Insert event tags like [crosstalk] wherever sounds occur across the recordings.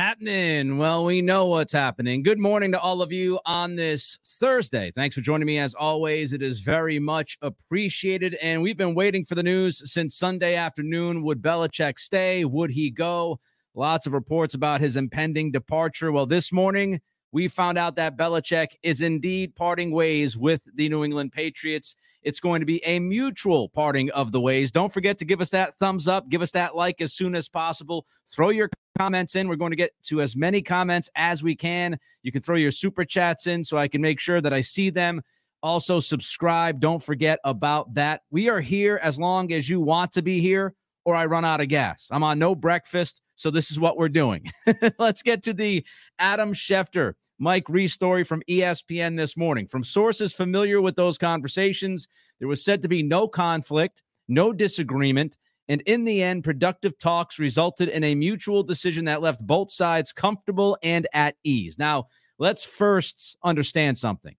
happening? Well, we know what's happening. Good morning to all of you on this Thursday. Thanks for joining me as always. It is very much appreciated. And we've been waiting for the news since Sunday afternoon. Would Belichick stay? Would he go? Lots of reports about his impending departure. Well, this morning, we found out that Belichick is indeed parting ways with the New England Patriots. It's going to be a mutual parting of the ways. Don't forget to give us that thumbs up, give us that like as soon as possible. Throw your comments in. We're going to get to as many comments as we can. You can throw your super chats in so I can make sure that I see them. Also, subscribe. Don't forget about that. We are here as long as you want to be here or I run out of gas. I'm on no breakfast. So this is what we're doing. [laughs] Let's get to the Adam Schefter, Mike Reiss story from ESPN this morning. From sources familiar with those conversations, there was said to be no conflict, no disagreement, and in the end, productive talks resulted in a mutual decision that left both sides comfortable and at ease. Now, let's first understand something.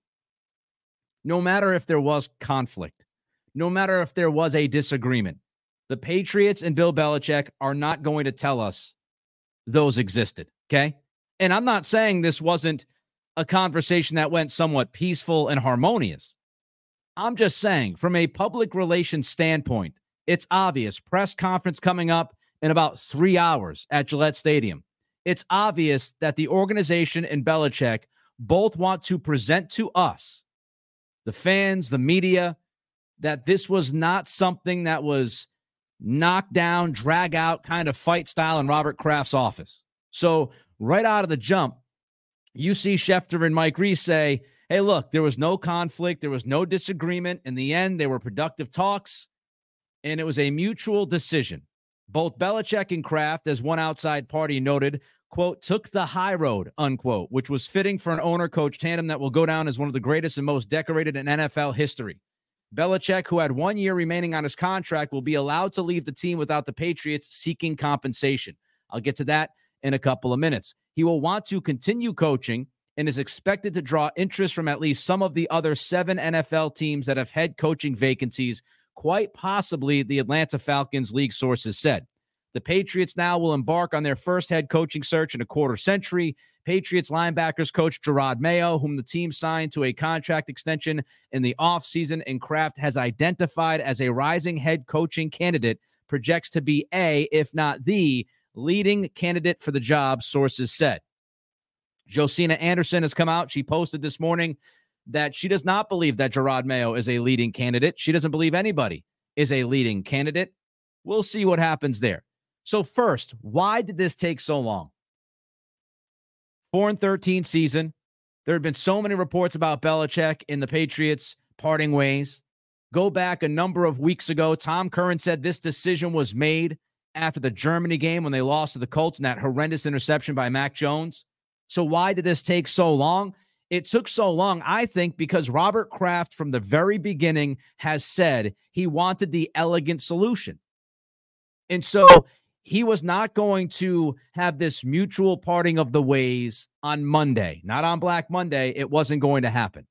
No matter if there was conflict, no matter if there was a disagreement, the Patriots and Bill Belichick are not going to tell us those existed. Okay. And I'm not saying this wasn't a conversation that went somewhat peaceful and harmonious. I'm just saying, from a public relations standpoint, it's obvious. Press conference coming up in about three hours at Gillette Stadium. It's obvious that the organization and Belichick both want to present to us, the fans, the media, that this was not something that was knock down, drag out kind of fight style in Robert Kraft's office. So, right out of the jump, you see Schefter and Mike Reiss say, Hey, look, there was no conflict, there was no disagreement. In the end, they were productive talks, and it was a mutual decision. Both Belichick and Kraft, as one outside party noted, quote, took the high road, unquote, which was fitting for an owner coach tandem that will go down as one of the greatest and most decorated in NFL history. Belichick, who had one year remaining on his contract, will be allowed to leave the team without the Patriots seeking compensation. I'll get to that in a couple of minutes. He will want to continue coaching and is expected to draw interest from at least some of the other seven NFL teams that have head coaching vacancies, quite possibly the Atlanta Falcons, league sources said. The Patriots now will embark on their first head coaching search in a quarter century. Patriots linebackers coach Jerod Mayo, whom the team signed to a contract extension in the offseason, and Kraft has identified as a rising head coaching candidate, projects to be a, if not the, leading candidate for the job, sources said. Josina Anderson has come out. She posted this morning that she does not believe that Jerod Mayo is a leading candidate. She doesn't believe anybody is a leading candidate. We'll see what happens there. So, first, why did this take so long? Four and 13 season. There have been so many reports about Belichick and the Patriots parting ways. Go back a number of weeks ago. Tom Curran said this decision was made after the Germany game when they lost to the Colts and that horrendous interception by Mac Jones. So, why did this take so long? It took so long, I think, because Robert Kraft from the very beginning has said he wanted the elegant solution. And so he was not going to have this mutual parting of the ways on Monday, not on Black Monday. It wasn't going to happen.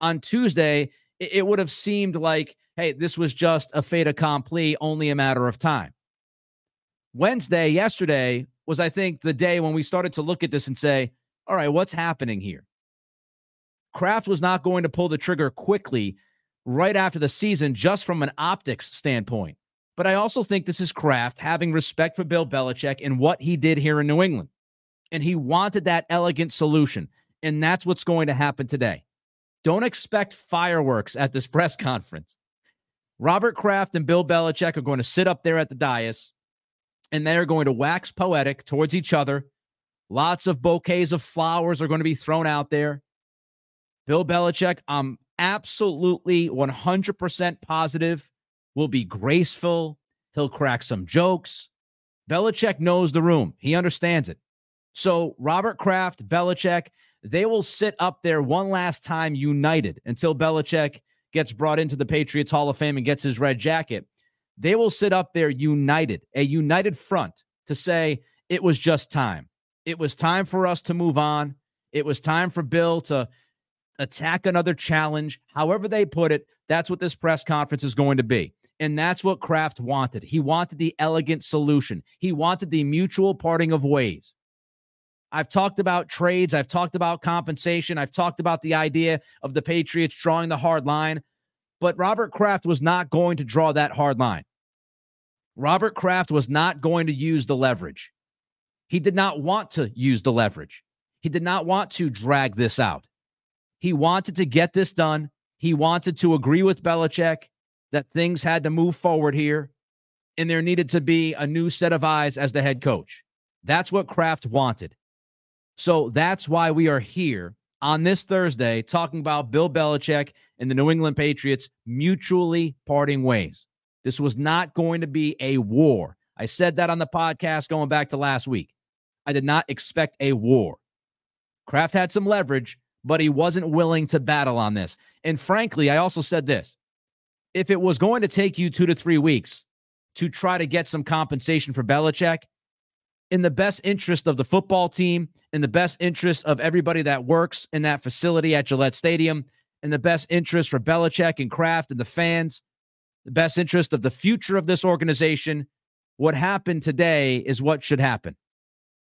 On Tuesday, it would have seemed like, hey, this was just a fait accompli, only a matter of time. Wednesday, yesterday, was, I think, the day when we started to look at this and say, all right, what's happening here? Kraft was not going to pull the trigger quickly right after the season, just from an optics standpoint. But I also think this is Kraft having respect for Bill Belichick and what he did here in New England. And he wanted that elegant solution. And that's what's going to happen today. Don't expect fireworks at this [laughs] press conference. Robert Kraft and Bill Belichick are going to sit up there at the dais and they're going to wax poetic towards each other. Lots of bouquets of flowers are going to be thrown out there. Bill Belichick, I'm absolutely 100% positive will be graceful. He'll crack some jokes. Belichick knows the room, he understands it. So, Robert Kraft, Belichick, they will sit up there one last time united until Belichick gets brought into the Patriots Hall of Fame and gets his red jacket. They will sit up there united, a united front to say it was just time. It was time for us to move on. It was time for Bill to attack another challenge. However, they put it, that's what this press conference is going to be. And that's what Kraft wanted. He wanted the elegant solution, he wanted the mutual parting of ways. I've talked about trades. I've talked about compensation. I've talked about the idea of the Patriots drawing the hard line. But Robert Kraft was not going to draw that hard line. Robert Kraft was not going to use the leverage. He did not want to use the leverage. He did not want to drag this out. He wanted to get this done. He wanted to agree with Belichick that things had to move forward here and there needed to be a new set of eyes as the head coach. That's what Kraft wanted. So that's why we are here on this Thursday talking about Bill Belichick and the New England Patriots mutually parting ways. This was not going to be a war. I said that on the podcast going back to last week. I did not expect a war. Kraft had some leverage, but he wasn't willing to battle on this. And frankly, I also said this if it was going to take you two to three weeks to try to get some compensation for Belichick, in the best interest of the football team, in the best interest of everybody that works in that facility at Gillette Stadium, in the best interest for Belichick and Kraft and the fans, the best interest of the future of this organization. What happened today is what should happen.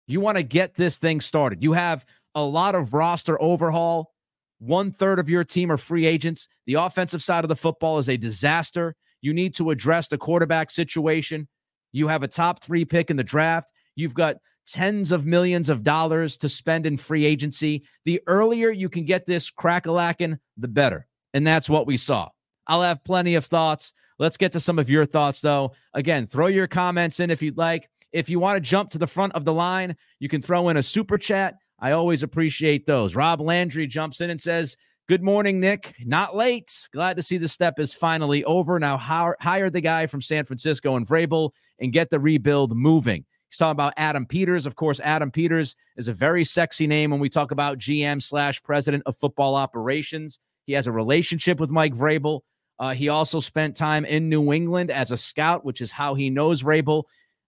You want to get this thing started. You have a lot of roster overhaul. One third of your team are free agents. The offensive side of the football is a disaster. You need to address the quarterback situation. You have a top three pick in the draft. You've got tens of millions of dollars to spend in free agency. The earlier you can get this crack crackalacking, the better. And that's what we saw. I'll have plenty of thoughts. Let's get to some of your thoughts, though. Again, throw your comments in if you'd like. If you want to jump to the front of the line, you can throw in a super chat. I always appreciate those. Rob Landry jumps in and says, Good morning, Nick. Not late. Glad to see the step is finally over. Now hire the guy from San Francisco and Vrabel and get the rebuild moving. He's talking about Adam Peters. Of course, Adam Peters is a very sexy name when we talk about GM slash president of football operations. He has a relationship with Mike Vrabel. Uh, he also spent time in New England as a scout, which is how he knows Vrabel.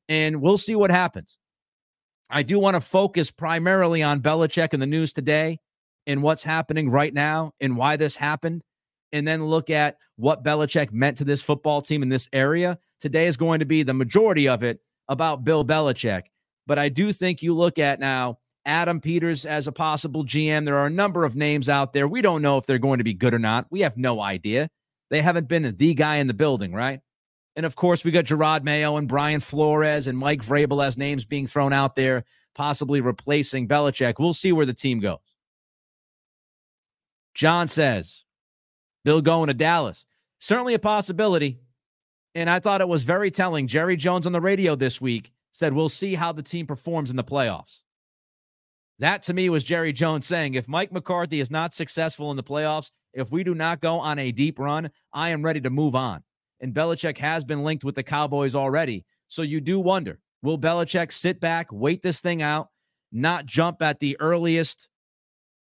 And we'll see what happens. I do want to focus primarily on Belichick and the news today and what's happening right now and why this happened, and then look at what Belichick meant to this football team in this area. Today is going to be the majority of it about Bill Belichick. But I do think you look at now Adam Peters as a possible GM. There are a number of names out there. We don't know if they're going to be good or not. We have no idea. They haven't been the guy in the building, right? And of course, we got Jerod Mayo and Brian Flores and Mike Vrabel as names being thrown out there, possibly replacing Belichick. We'll see where the team goes. John says, Bill going to Dallas. Certainly a possibility. And I thought it was very telling. Jerry Jones on the radio this week said, We'll see how the team performs in the playoffs. That to me was Jerry Jones saying, If Mike McCarthy is not successful in the playoffs, if we do not go on a deep run, I am ready to move on. And Belichick has been linked with the Cowboys already. So you do wonder will Belichick sit back, wait this thing out, not jump at the earliest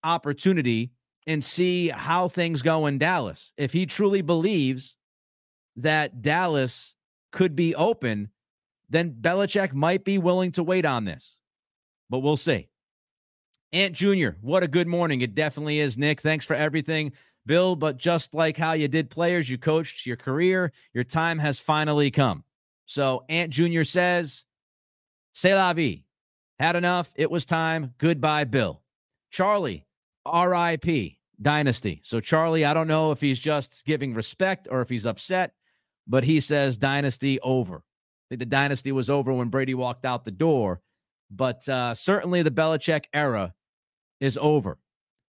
opportunity and see how things go in Dallas? If he truly believes that Dallas could be open, then Belichick might be willing to wait on this. But we'll see. Ant Jr., what a good morning. It definitely is, Nick. Thanks for everything, Bill. But just like how you did players, you coached your career, your time has finally come. So Ant Jr. says, C'est la vie. Had enough. It was time. Goodbye, Bill. Charlie, RIP, Dynasty. So, Charlie, I don't know if he's just giving respect or if he's upset but he says dynasty over. I think the dynasty was over when Brady walked out the door, but uh, certainly the Belichick era is over.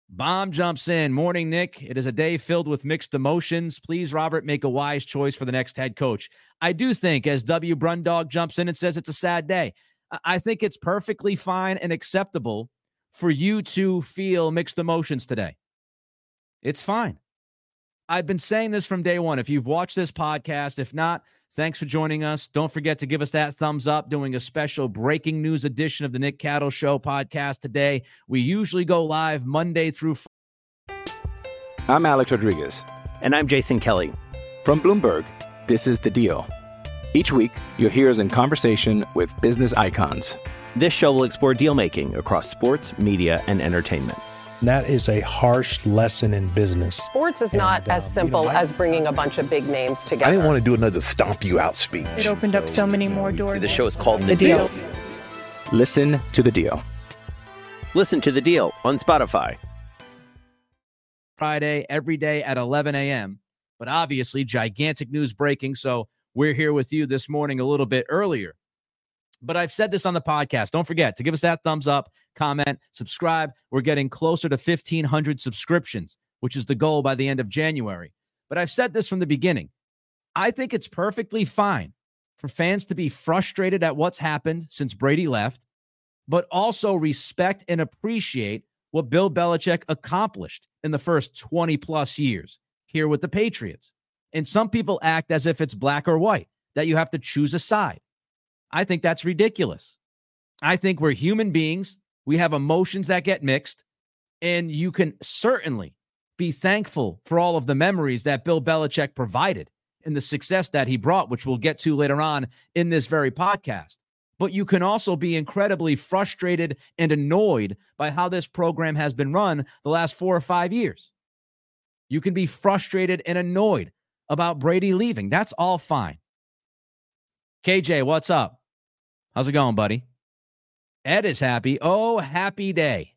Bomb jumps in. Morning, Nick. It is a day filled with mixed emotions. Please, Robert, make a wise choice for the next head coach. I do think, as W. Brundog jumps in and says it's a sad day, I think it's perfectly fine and acceptable for you to feel mixed emotions today. It's fine. I've been saying this from day one. If you've watched this podcast, if not, thanks for joining us. Don't forget to give us that thumbs up, doing a special breaking news edition of the Nick Cattles Show podcast today. We usually go live Monday through Friday. I'm Alex Rodriguez. And I'm Jason Kelly. From Bloomberg, this is The Deal. Each week, you'll hear us in conversation with business icons. This show will explore deal making across sports, media, and entertainment that is a harsh lesson in business. Sports is and, not as uh, simple you know, as bringing a bunch of big names together. I didn't want to do another stomp you out speech. It opened so, up so many more doors. The show is called The, the deal. deal. Listen to the deal. Listen to the deal on Spotify. Friday, every day at 11 a.m. But obviously, gigantic news breaking. So we're here with you this morning a little bit earlier. But I've said this on the podcast. Don't forget to give us that thumbs up, comment, subscribe. We're getting closer to 1,500 subscriptions, which is the goal by the end of January. But I've said this from the beginning. I think it's perfectly fine for fans to be frustrated at what's happened since Brady left, but also respect and appreciate what Bill Belichick accomplished in the first 20 plus years here with the Patriots. And some people act as if it's black or white, that you have to choose a side. I think that's ridiculous. I think we're human beings. We have emotions that get mixed. And you can certainly be thankful for all of the memories that Bill Belichick provided and the success that he brought, which we'll get to later on in this very podcast. But you can also be incredibly frustrated and annoyed by how this program has been run the last four or five years. You can be frustrated and annoyed about Brady leaving. That's all fine. KJ, what's up? How's it going, buddy? Ed is happy. Oh, happy day.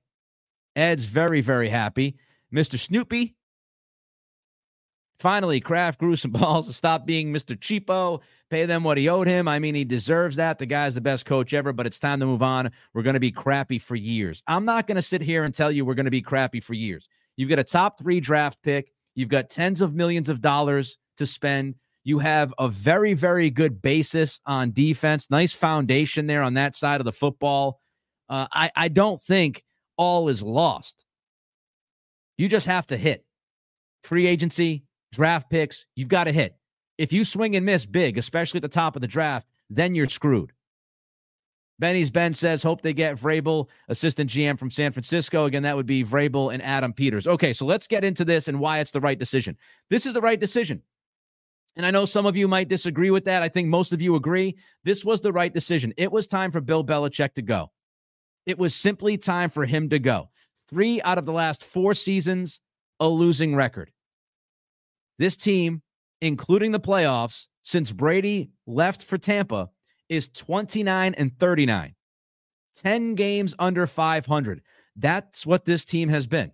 Ed's very, very happy. Mr. Snoopy. Finally, Kraft grew some [laughs] balls to stop being Mr. Cheapo, pay them what he owed him. I mean, he deserves that. The guy's the best coach ever, but it's time to move on. We're going to be crappy for years. I'm not going to sit here and tell you we're going to be crappy for years. You've got a top three draft pick, you've got tens of millions of dollars to spend. You have a very, very good basis on defense. Nice foundation there on that side of the football. Uh, I, I don't think all is lost. You just have to hit free agency, draft picks. You've got to hit. If you swing and miss big, especially at the top of the draft, then you're screwed. Benny's Ben says, hope they get Vrabel, assistant GM from San Francisco. Again, that would be Vrabel and Adam Peters. Okay, so let's get into this and why it's the right decision. This is the right decision. And I know some of you might disagree with that. I think most of you agree. This was the right decision. It was time for Bill Belichick to go. It was simply time for him to go. Three out of the last four seasons, a losing record. This team, including the playoffs, since Brady left for Tampa, is 29 and 39. 10 games under 500. That's what this team has been.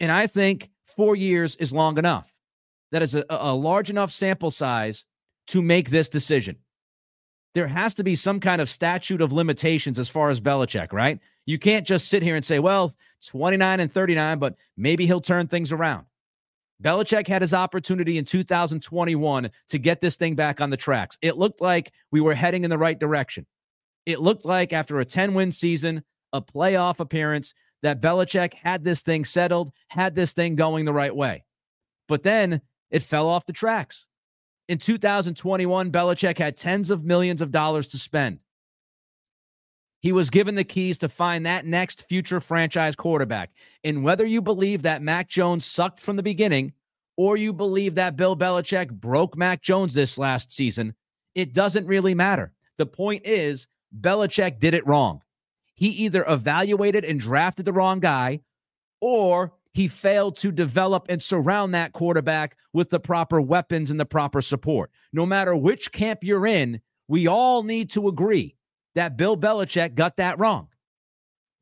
And I think four years is long enough that is a, a large enough sample size to make this decision. There has to be some kind of statute of limitations as far as Belichick, right? You can't just sit here and say, well, 29 and 39, but maybe he'll turn things around. Belichick had his opportunity in 2021 to get this thing back on the tracks. It looked like we were heading in the right direction. It looked like after a 10 win season, a playoff appearance, that Belichick had this thing settled, had this thing going the right way. But then it fell off the tracks. In 2021, Belichick had tens of millions of dollars to spend. He was given the keys to find that next future franchise quarterback. And whether you believe that Mac Jones sucked from the beginning or you believe that Bill Belichick broke Mac Jones this last season, it doesn't really matter. The point is, Belichick did it wrong. He either evaluated and drafted the wrong guy or he failed to develop and surround that quarterback with the proper weapons and the proper support. No matter which camp you're in, we all need to agree that Bill Belichick got that wrong.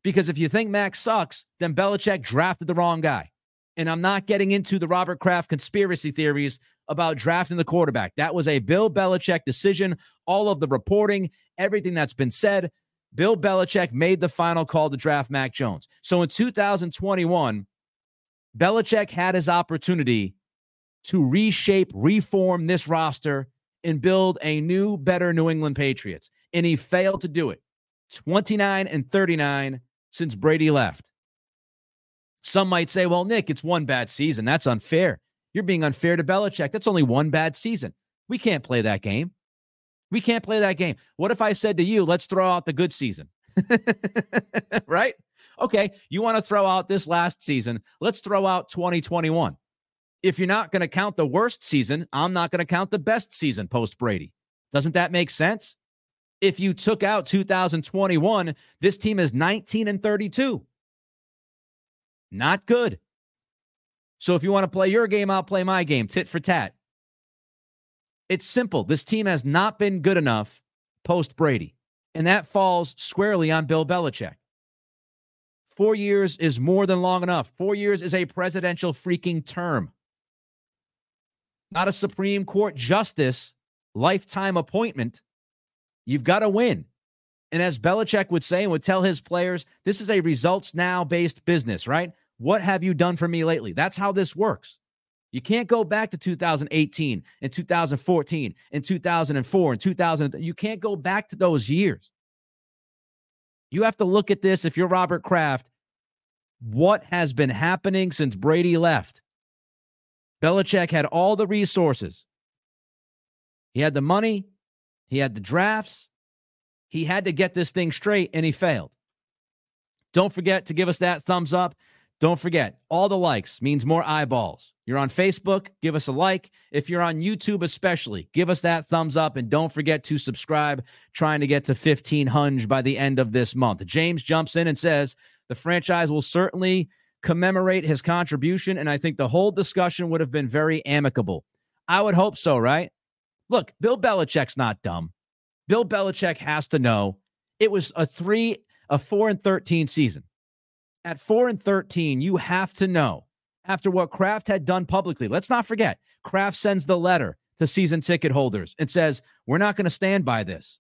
Because if you think Max sucks, then Belichick drafted the wrong guy. And I'm not getting into the Robert Kraft conspiracy theories about drafting the quarterback. That was a Bill Belichick decision. All of the reporting, everything that's been said, Bill Belichick made the final call to draft Mac Jones. So in 2021, Belichick had his opportunity to reshape, reform this roster, and build a new, better New England Patriots. And he failed to do it. 29 and 39 since Brady left. Some might say, well, Nick, it's one bad season. That's unfair. You're being unfair to Belichick. That's only one bad season. We can't play that game. We can't play that game. What if I said to you, let's throw out the good season? [laughs] right? Okay, you want to throw out this last season. Let's throw out 2021. If you're not going to count the worst season, I'm not going to count the best season post Brady. Doesn't that make sense? If you took out 2021, this team is 19 and 32. Not good. So if you want to play your game, I'll play my game, tit for tat. It's simple. This team has not been good enough post Brady, and that falls squarely on Bill Belichick. Four years is more than long enough. Four years is a presidential freaking term, not a Supreme Court justice lifetime appointment. You've got to win. And as Belichick would say and would tell his players, this is a results now based business, right? What have you done for me lately? That's how this works. You can't go back to 2018 and 2014 and 2004 and 2000. You can't go back to those years. You have to look at this if you're Robert Kraft. What has been happening since Brady left? Belichick had all the resources. He had the money, he had the drafts, he had to get this thing straight, and he failed. Don't forget to give us that thumbs up. Don't forget, all the likes means more eyeballs. You're on Facebook, give us a like. If you're on YouTube, especially, give us that thumbs up and don't forget to subscribe. Trying to get to 1500 by the end of this month. James jumps in and says the franchise will certainly commemorate his contribution, and I think the whole discussion would have been very amicable. I would hope so, right? Look, Bill Belichick's not dumb. Bill Belichick has to know it was a three, a four and 13 season. At four and 13, you have to know after what Kraft had done publicly. Let's not forget, Kraft sends the letter to season ticket holders and says, "We're not going to stand by this."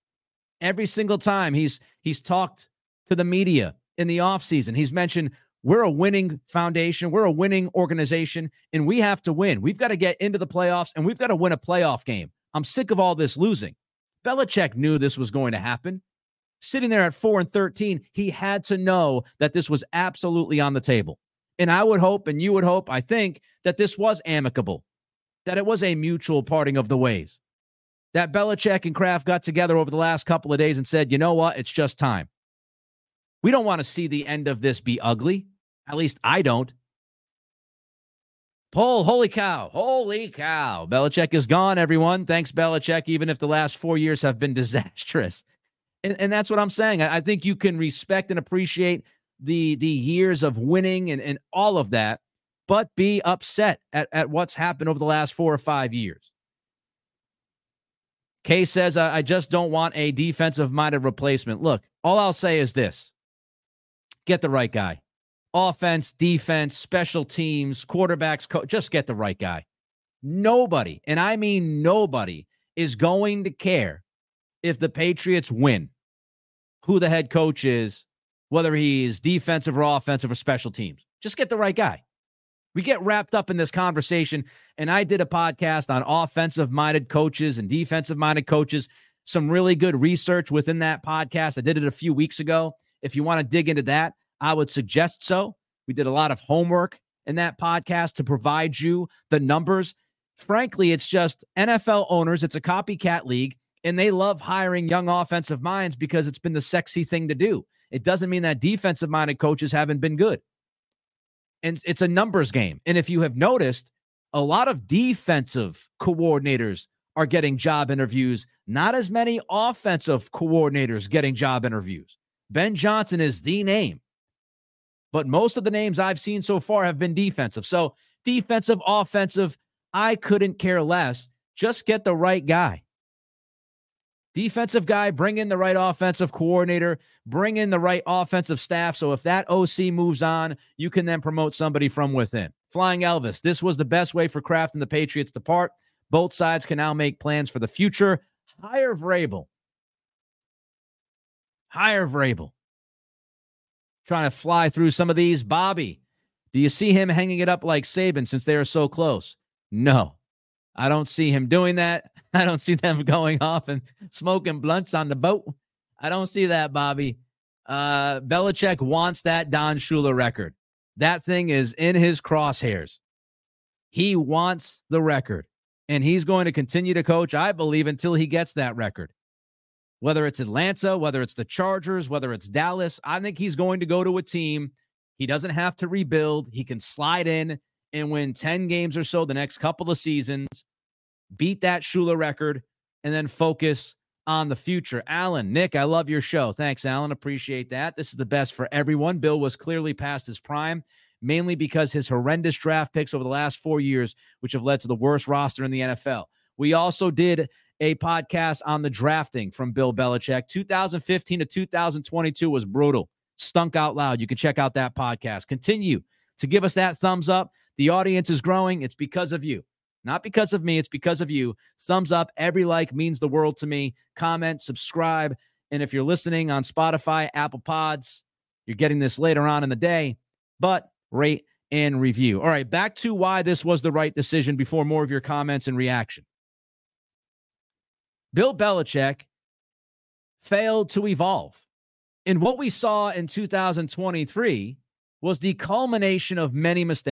Every single time he's he's talked to the media in the offseason, he's mentioned we're a winning foundation, we're a winning organization, and we have to win. We've got to get into the playoffs and we've got to win a playoff game. I'm sick of all this losing. Belichick knew this was going to happen. Sitting there at 4 and 13, he had to know that this was absolutely on the table. And I would hope, and you would hope, I think, that this was amicable, that it was a mutual parting of the ways. That Belichick and Kraft got together over the last couple of days and said, you know what? It's just time. We don't want to see the end of this be ugly. At least I don't. Paul, holy cow, holy cow. Belichick is gone, everyone. Thanks, Belichick, even if the last four years have been [laughs] disastrous. And, and that's what I'm saying. I, I think you can respect and appreciate the the years of winning and, and all of that, but be upset at, at what's happened over the last four or five years. Kay says, I, I just don't want a defensive minded replacement. Look, all I'll say is this get the right guy. Offense, defense, special teams, quarterbacks, co- just get the right guy. Nobody, and I mean nobody, is going to care if the Patriots win, who the head coach is, whether he's defensive or offensive or special teams. Just get the right guy. We get wrapped up in this conversation, and I did a podcast on offensive minded coaches and defensive minded coaches. Some really good research within that podcast. I did it a few weeks ago. If you want to dig into that, I would suggest so. We did a lot of homework in that podcast to provide you the numbers. Frankly, it's just NFL owners, it's a copycat league, and they love hiring young offensive minds because it's been the sexy thing to do. It doesn't mean that defensive minded coaches haven't been good. And it's a numbers game. And if you have noticed, a lot of defensive coordinators are getting job interviews, not as many offensive coordinators getting job interviews. Ben Johnson is the name. But most of the names I've seen so far have been defensive. So, defensive, offensive, I couldn't care less. Just get the right guy. Defensive guy, bring in the right offensive coordinator, bring in the right offensive staff. So if that OC moves on, you can then promote somebody from within. Flying Elvis, this was the best way for Kraft and the Patriots to part. Both sides can now make plans for the future. Hire Vrabel. Hire Vrabel. Trying to fly through some of these. Bobby, do you see him hanging it up like Saban since they are so close? No. I don't see him doing that. [laughs] I don't see them going off and smoking blunts on the boat. I don't see that, Bobby. Uh, Belichick wants that Don Shula record. That thing is in his crosshairs. He wants the record, and he's going to continue to coach, I believe, until he gets that record. Whether it's Atlanta, whether it's the Chargers, whether it's Dallas, I think he's going to go to a team. He doesn't have to rebuild. He can slide in and win 10 games or so the next couple of seasons, beat that Shula record, and then focus on the future. Alan, Nick, I love your show. Thanks, Alan. Appreciate that. This is the best for everyone. Bill was clearly past his prime, mainly because his horrendous draft picks over the last four years, which have led to the worst roster in the NFL. We also did a podcast on the drafting from Bill Belichick. 2015 to 2022 was brutal. Stunk Out Loud. You can check out that podcast. Continue to give us that thumbs up. The audience is growing. It's because of you. Not because of me, it's because of you. Thumbs up, every like means the world to me. Comment, subscribe. And if you're listening on Spotify, Apple Pods, you're getting this later on in the day, but rate and review. All right, back to why this was the right decision before more of your comments and reaction. Bill Belichick failed to evolve. And what we saw in 2023 was the culmination of many mistakes.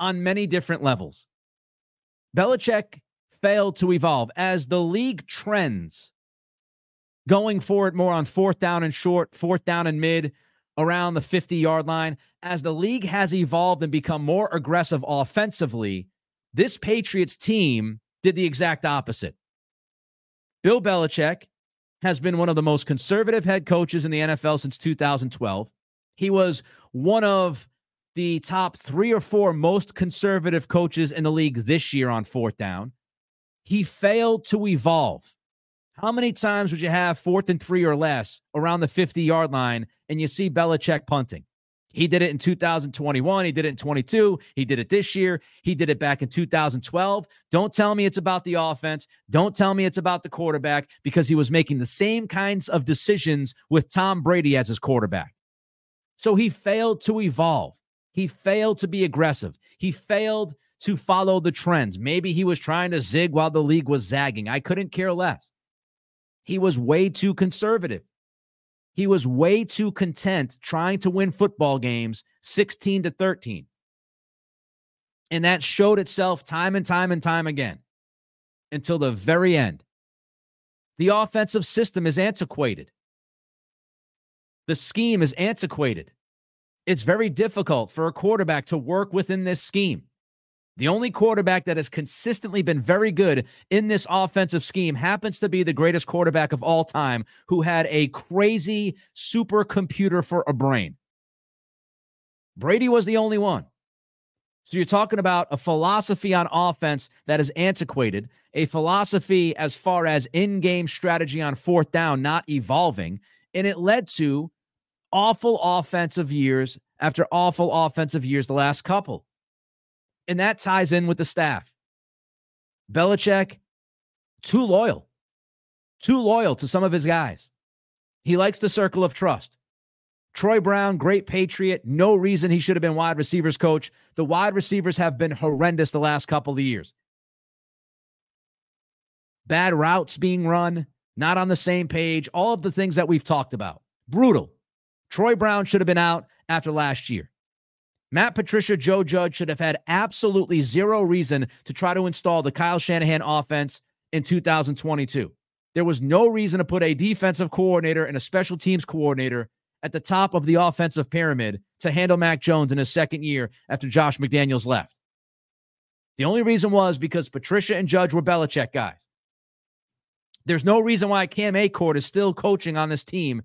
On many different levels. Belichick failed to evolve as the league trends going for it more on fourth down and short, fourth down and mid, around the 50 yard line. As the league has evolved and become more aggressive offensively, this Patriots team did the exact opposite. Bill Belichick has been one of the most conservative head coaches in the NFL since 2012. He was one of the top three or four most conservative coaches in the league this year on fourth down. He failed to evolve. How many times would you have fourth and three or less around the 50 yard line and you see Belichick punting? He did it in 2021. He did it in 22. He did it this year. He did it back in 2012. Don't tell me it's about the offense. Don't tell me it's about the quarterback because he was making the same kinds of decisions with Tom Brady as his quarterback. So he failed to evolve. He failed to be aggressive. He failed to follow the trends. Maybe he was trying to zig while the league was zagging. I couldn't care less. He was way too conservative. He was way too content trying to win football games 16 to 13. And that showed itself time and time and time again until the very end. The offensive system is antiquated. The scheme is antiquated. It's very difficult for a quarterback to work within this scheme. The only quarterback that has consistently been very good in this offensive scheme happens to be the greatest quarterback of all time who had a crazy supercomputer for a brain. Brady was the only one. So you're talking about a philosophy on offense that is antiquated, a philosophy as far as in game strategy on fourth down not evolving. And it led to awful offensive years after awful offensive years the last couple. And that ties in with the staff. Belichick, too loyal, too loyal to some of his guys. He likes the circle of trust. Troy Brown, great patriot. No reason he should have been wide receivers coach. The wide receivers have been horrendous the last couple of years. Bad routes being run, not on the same page, all of the things that we've talked about. Brutal. Troy Brown should have been out after last year. Matt Patricia, Joe Judge should have had absolutely zero reason to try to install the Kyle Shanahan offense in 2022. There was no reason to put a defensive coordinator and a special teams coordinator at the top of the offensive pyramid to handle Mac Jones in his second year after Josh McDaniels left. The only reason was because Patricia and Judge were Belichick guys. There's no reason why Cam Achord is still coaching on this team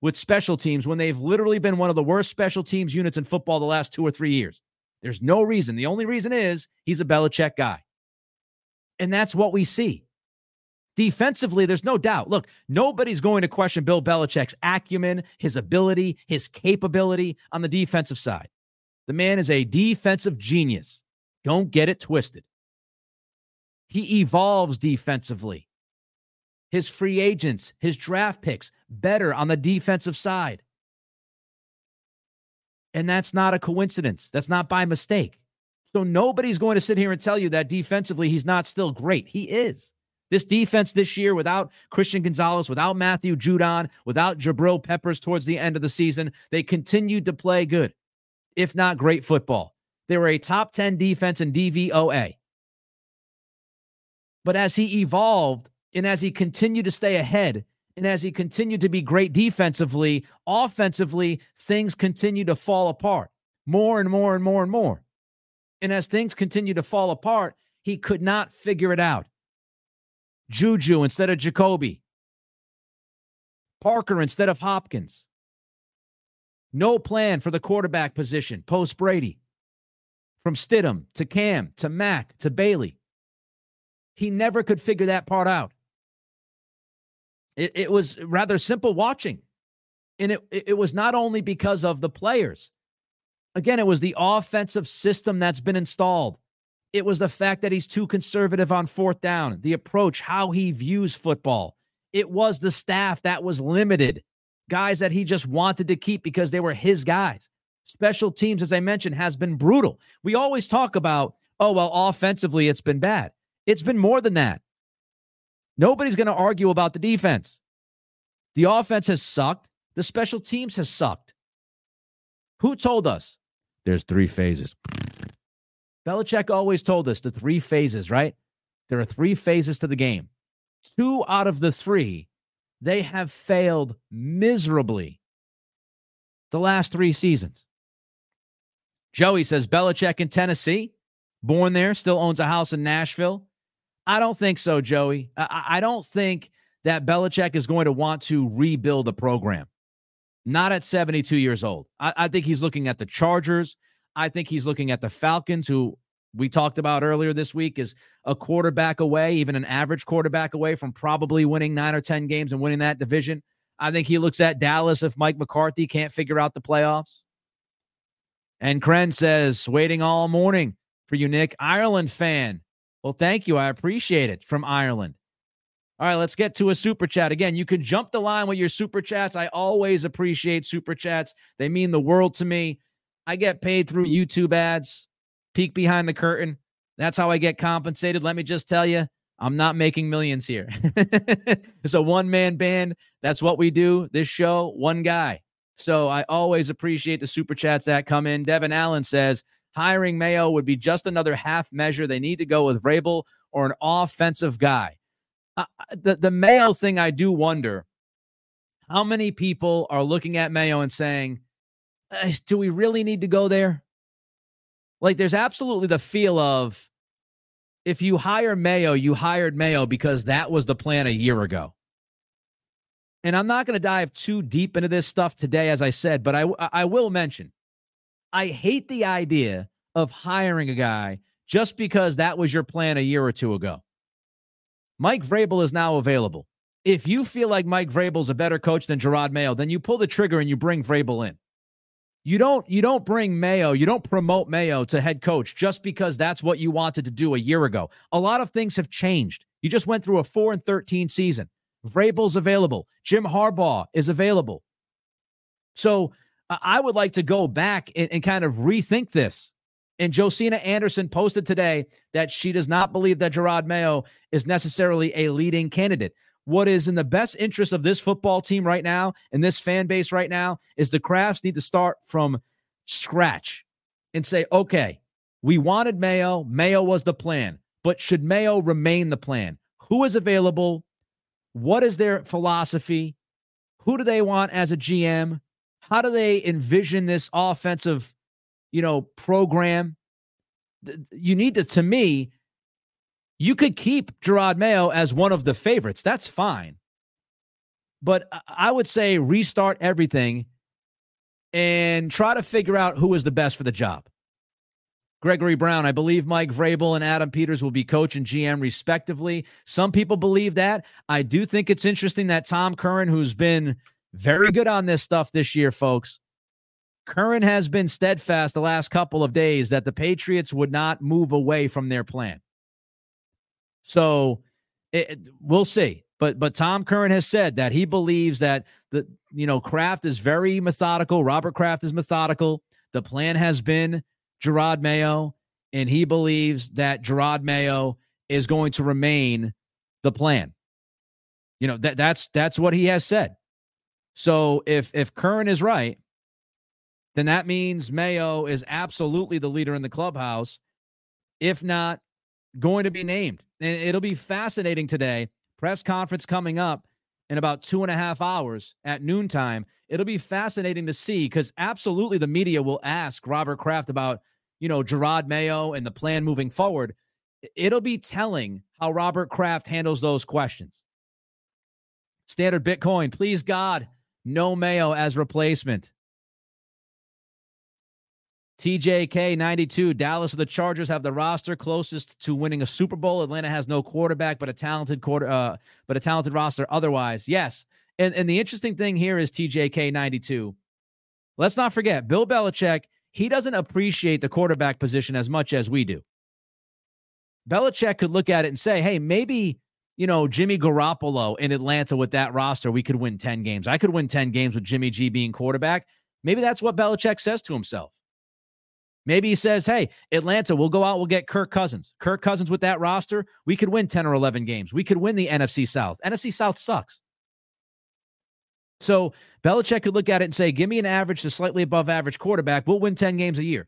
with special teams when they've literally been one of the worst special teams units in football the last two or three years. There's no reason. The only reason is he's a Belichick guy. And that's what we see. Defensively, there's no doubt. Look, nobody's going to question Bill Belichick's acumen, his ability, his capability on the defensive side. The man is a defensive genius. Don't get it twisted. He evolves defensively his free agents, his draft picks better on the defensive side. And that's not a coincidence. That's not by mistake. So nobody's going to sit here and tell you that defensively he's not still great. He is. This defense this year, without Christian Gonzalez, without Matthew Judon, without Jabril Peppers towards the end of the season, they continued to play good, if not great football. They were a top 10 defense in DVOA. But as he evolved and as he continued to stay ahead And as he continued to be great defensively, offensively, things continue to fall apart more and more and more and more. And as things continue to fall apart, he could not figure it out. Juju instead of Jacoby, Parker instead of Hopkins. No plan for the quarterback position post Brady. From Stidham to Cam to Mac to Bailey. He never could figure that part out. It, it was rather simple watching. And it, it was not only because of the players. Again, it was the offensive system that's been installed. It was the fact that he's too conservative on fourth down, the approach, how he views football. It was the staff that was limited, guys that he just wanted to keep because they were his guys. Special teams, as I mentioned, has been brutal. We always talk about, oh, well, offensively, it's been bad. It's been more than that. Nobody's going to argue about the defense. The offense has sucked. The special teams has sucked. Who told us? There's three phases. Belichick always told us the three phases, right? There are three phases to the game. Two out of the three, they have failed miserably the last three seasons. Joey says Belichick in Tennessee, born there, still owns a house in Nashville. I don't think so, Joey. I, I don't think that Belichick is going to want to rebuild a program. Not at 72 years old. I, I think he's looking at the Chargers. I think he's looking at the Falcons, who we talked about earlier this week is a quarterback away, even an average quarterback away from probably winning nine or 10 games and winning that division. I think he looks at Dallas if Mike McCarthy can't figure out the playoffs. And Kren says, waiting all morning for you, Nick. Ireland fan. Well, thank you. I appreciate it from Ireland. All right, let's get to a super chat. Again, you can jump the line with your super chats. I always appreciate super chats, they mean the world to me. I get paid through YouTube ads, peek behind the curtain. That's how I get compensated. Let me just tell you, I'm not making millions here. [laughs] it's a one man band. That's what we do. This show, one guy. So I always appreciate the super chats that come in. Devin Allen says hiring Mayo would be just another half measure. They need to go with Vrabel or an offensive guy. Uh, the the Mayo thing, I do wonder how many people are looking at Mayo and saying, do we really need to go there? Like, there's absolutely the feel of if you hire Mayo, you hired Mayo because that was the plan a year ago. And I'm not going to dive too deep into this stuff today, as I said, but I, I will mention I hate the idea of hiring a guy just because that was your plan a year or two ago. Mike Vrabel is now available. If you feel like Mike Vrabel is a better coach than Jerod Mayo, then you pull the trigger and you bring Vrabel in. You don't you don't bring Mayo, you don't promote Mayo to head coach just because that's what you wanted to do a year ago. A lot of things have changed. You just went through a 4 and 13 season. Vrabel's available. Jim Harbaugh is available. So I would like to go back and, and kind of rethink this. And Josina Anderson posted today that she does not believe that Jerod Mayo is necessarily a leading candidate what is in the best interest of this football team right now and this fan base right now is the Krafts need to start from scratch and say, okay, we wanted Mayo. Mayo was the plan, but should Mayo remain the plan? Who is available? What is their philosophy? Who do they want as a GM? How do they envision this offensive, you know, program? You need to, to me, you could keep Jerod Mayo as one of the favorites. That's fine. But I would say restart everything and try to figure out who is the best for the job. Gregory Brown, I believe Mike Vrabel and Adam Peters will be coach and GM respectively. Some people believe that. I do think it's interesting that Tom Curran, who's been very good on this stuff this year, folks, Curran has been steadfast the last couple of days that the Patriots would not move away from their plan. So it, we'll see. But but Tom Curran has said that he believes that the you know Kraft is very methodical. Robert Kraft is methodical. The plan has been Jerod Mayo, and he believes that Jerod Mayo is going to remain the plan. You know that that's that's what he has said. So if if Curran is right, then that means Mayo is absolutely the leader in the clubhouse. If not, going to be named. And it'll be fascinating today. Press conference coming up. in about two and a half hours at noontime. It'll be fascinating to see because absolutely the media will ask Robert Kraft about, you know, Jerod Mayo and the plan moving forward. It'll be telling how Robert Kraft handles those questions. Standard Bitcoin, please God, no Mayo as replacement. TJK 92. Dallas the Chargers have the roster closest to winning a Super Bowl. Atlanta has no quarterback, but a talented quarter, uh, but a talented roster otherwise. Yes. And and the interesting thing here is TJK 92. Let's not forget, Bill Belichick, he doesn't appreciate the quarterback position as much as we do. Belichick could look at it and say, hey, maybe, you know, Jimmy Garoppolo in Atlanta with that roster, we could win 10 games. I could win 10 games with Jimmy G being quarterback. Maybe that's what Belichick says to himself. Maybe he says, hey, Atlanta, we'll go out, we'll get Kirk Cousins. Kirk Cousins with that roster, we could win 10 or 11 games. We could win the NFC South. NFC South sucks. So Belichick could look at it and say, give me an average to slightly above average quarterback. We'll win 10 games a year.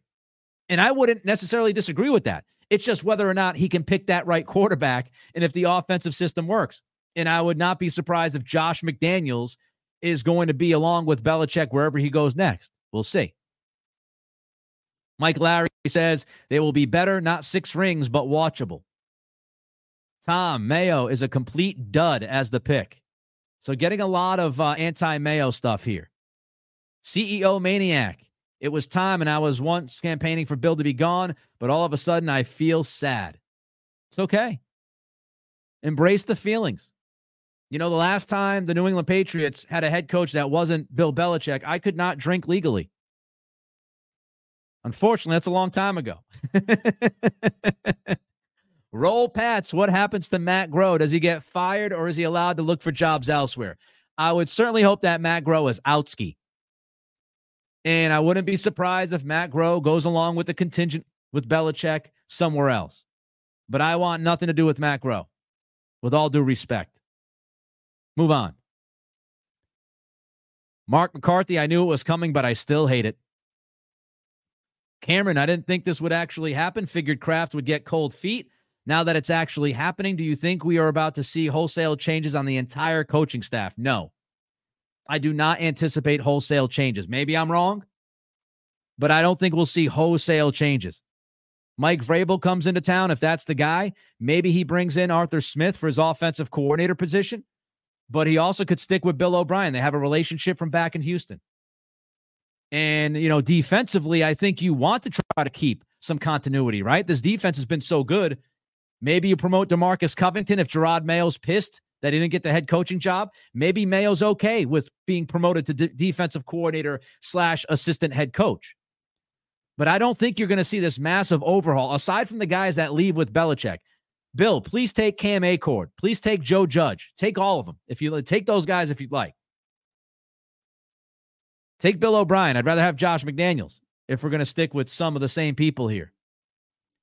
And I wouldn't necessarily disagree with that. It's just whether or not he can pick that right quarterback and if the offensive system works. And I would not be surprised if Josh McDaniels is going to be along with Belichick wherever he goes next. We'll see. Mike Larry says they will be better, not six rings, but watchable. Tom Mayo is a complete dud as the pick. So getting a lot of uh, anti Mayo stuff here. CEO Maniac. It was time, and I was once campaigning for Bill to be gone, but all of a sudden I feel sad. It's okay. Embrace the feelings. You know, the last time the New England Patriots had a head coach that wasn't Bill Belichick, I could not drink legally. Unfortunately, that's a long time ago. [laughs] Roll Pats. What happens to Matt Groh? Does he get fired or is he allowed to look for jobs elsewhere? I would certainly hope that Matt Groh is outski. And I wouldn't be surprised if Matt Groh goes along with the contingent with Belichick somewhere else. But I want nothing to do with Matt Groh, with all due respect. Move on. Mark McCarthy, I knew it was coming, but I still hate it. Cameron, I didn't think this would actually happen. Figured Kraft would get cold feet. Now that it's actually happening, do you think we are about to see wholesale changes on the entire coaching staff? No. I do not anticipate wholesale changes. Maybe I'm wrong, but I don't think we'll see wholesale changes. Mike Vrabel comes into town. If that's the guy, maybe he brings in Arthur Smith for his offensive coordinator position, but he also could stick with Bill O'Brien. They have a relationship from back in Houston. And, you know, defensively, I think you want to try to keep some continuity, right? This defense has been so good. Maybe you promote Demarcus Covington if Jerod Mayo's pissed that he didn't get the head coaching job. Maybe Mayo's okay with being promoted to defensive coordinator slash assistant head coach. But I don't think you're going to see this massive overhaul aside from the guys that leave with Belichick. Bill, please take Cam Achord. Please take Joe Judge. Take all of them if you take those guys if you'd like. Take Bill O'Brien. I'd rather have Josh McDaniels if we're going to stick with some of the same people here.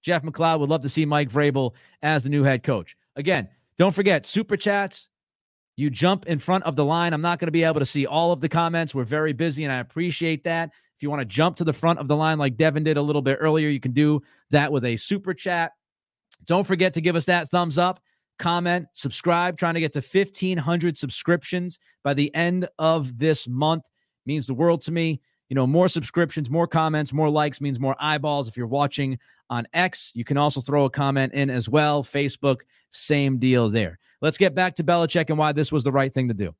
Jeff McLeod would love to see Mike Vrabel as the new head coach. Again, don't forget super chats. You jump in front of the line. I'm not going to be able to see all of the comments. We're very busy, and I appreciate that. If you want to jump to the front of the line like Devin did a little bit earlier, you can do that with a super chat. Don't forget to give us that thumbs up, comment, subscribe. Trying to get to 1,500 subscriptions by the end of this month means the world to me. You know, more subscriptions, more comments, more likes means more eyeballs. If you're watching on X, you can also throw a comment in as well. Facebook, same deal there. Let's get back to Belichick and why this was the right thing to do.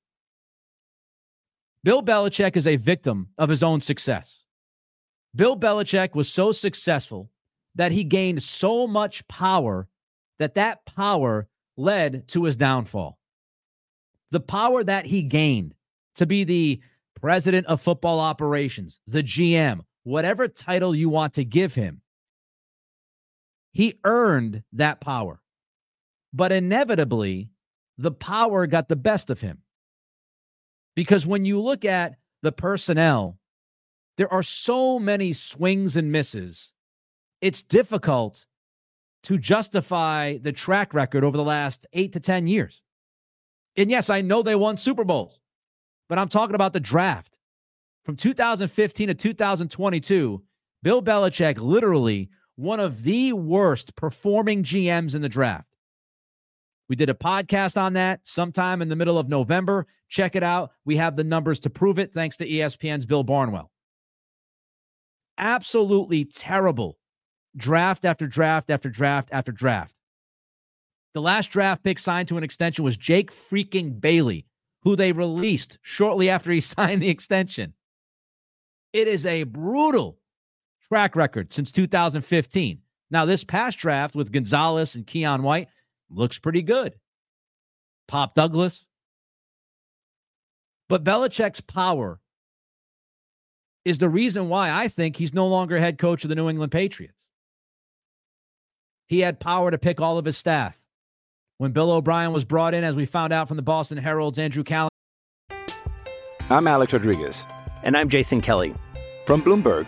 Bill Belichick is a victim of his own success. Bill Belichick was so successful that he gained so much power that that power led to his downfall. The power that he gained to be the president of football operations, the GM, whatever title you want to give him. He earned that power. But inevitably, the power got the best of him. Because when you look at the personnel, there are so many swings and misses. It's difficult to justify the track record over the last eight to 10 years. And yes, I know they won Super Bowls but I'm talking about the draft. From 2015 to 2022, Bill Belichick, literally one of the worst performing GMs in the draft. We did a podcast on that sometime in the middle of November. Check it out. We have the numbers to prove it, thanks to ESPN's Bill Barnwell. Absolutely terrible draft after draft after draft after draft. The last draft pick signed to an extension was Jake freaking Bailey, who they released shortly after he [laughs] signed the extension. It is a brutal track record since 2015. Now, this past draft with Gonzalez and Keion White looks pretty good. Pop Douglas. But Belichick's power is the reason why I think he's no longer head coach of the New England Patriots. He had power to pick all of his staff. When Bill O'Brien was brought in, as we found out from the Boston Herald's Andrew Callahan. I'm Alex Rodriguez. And I'm Jason Kelly. From Bloomberg,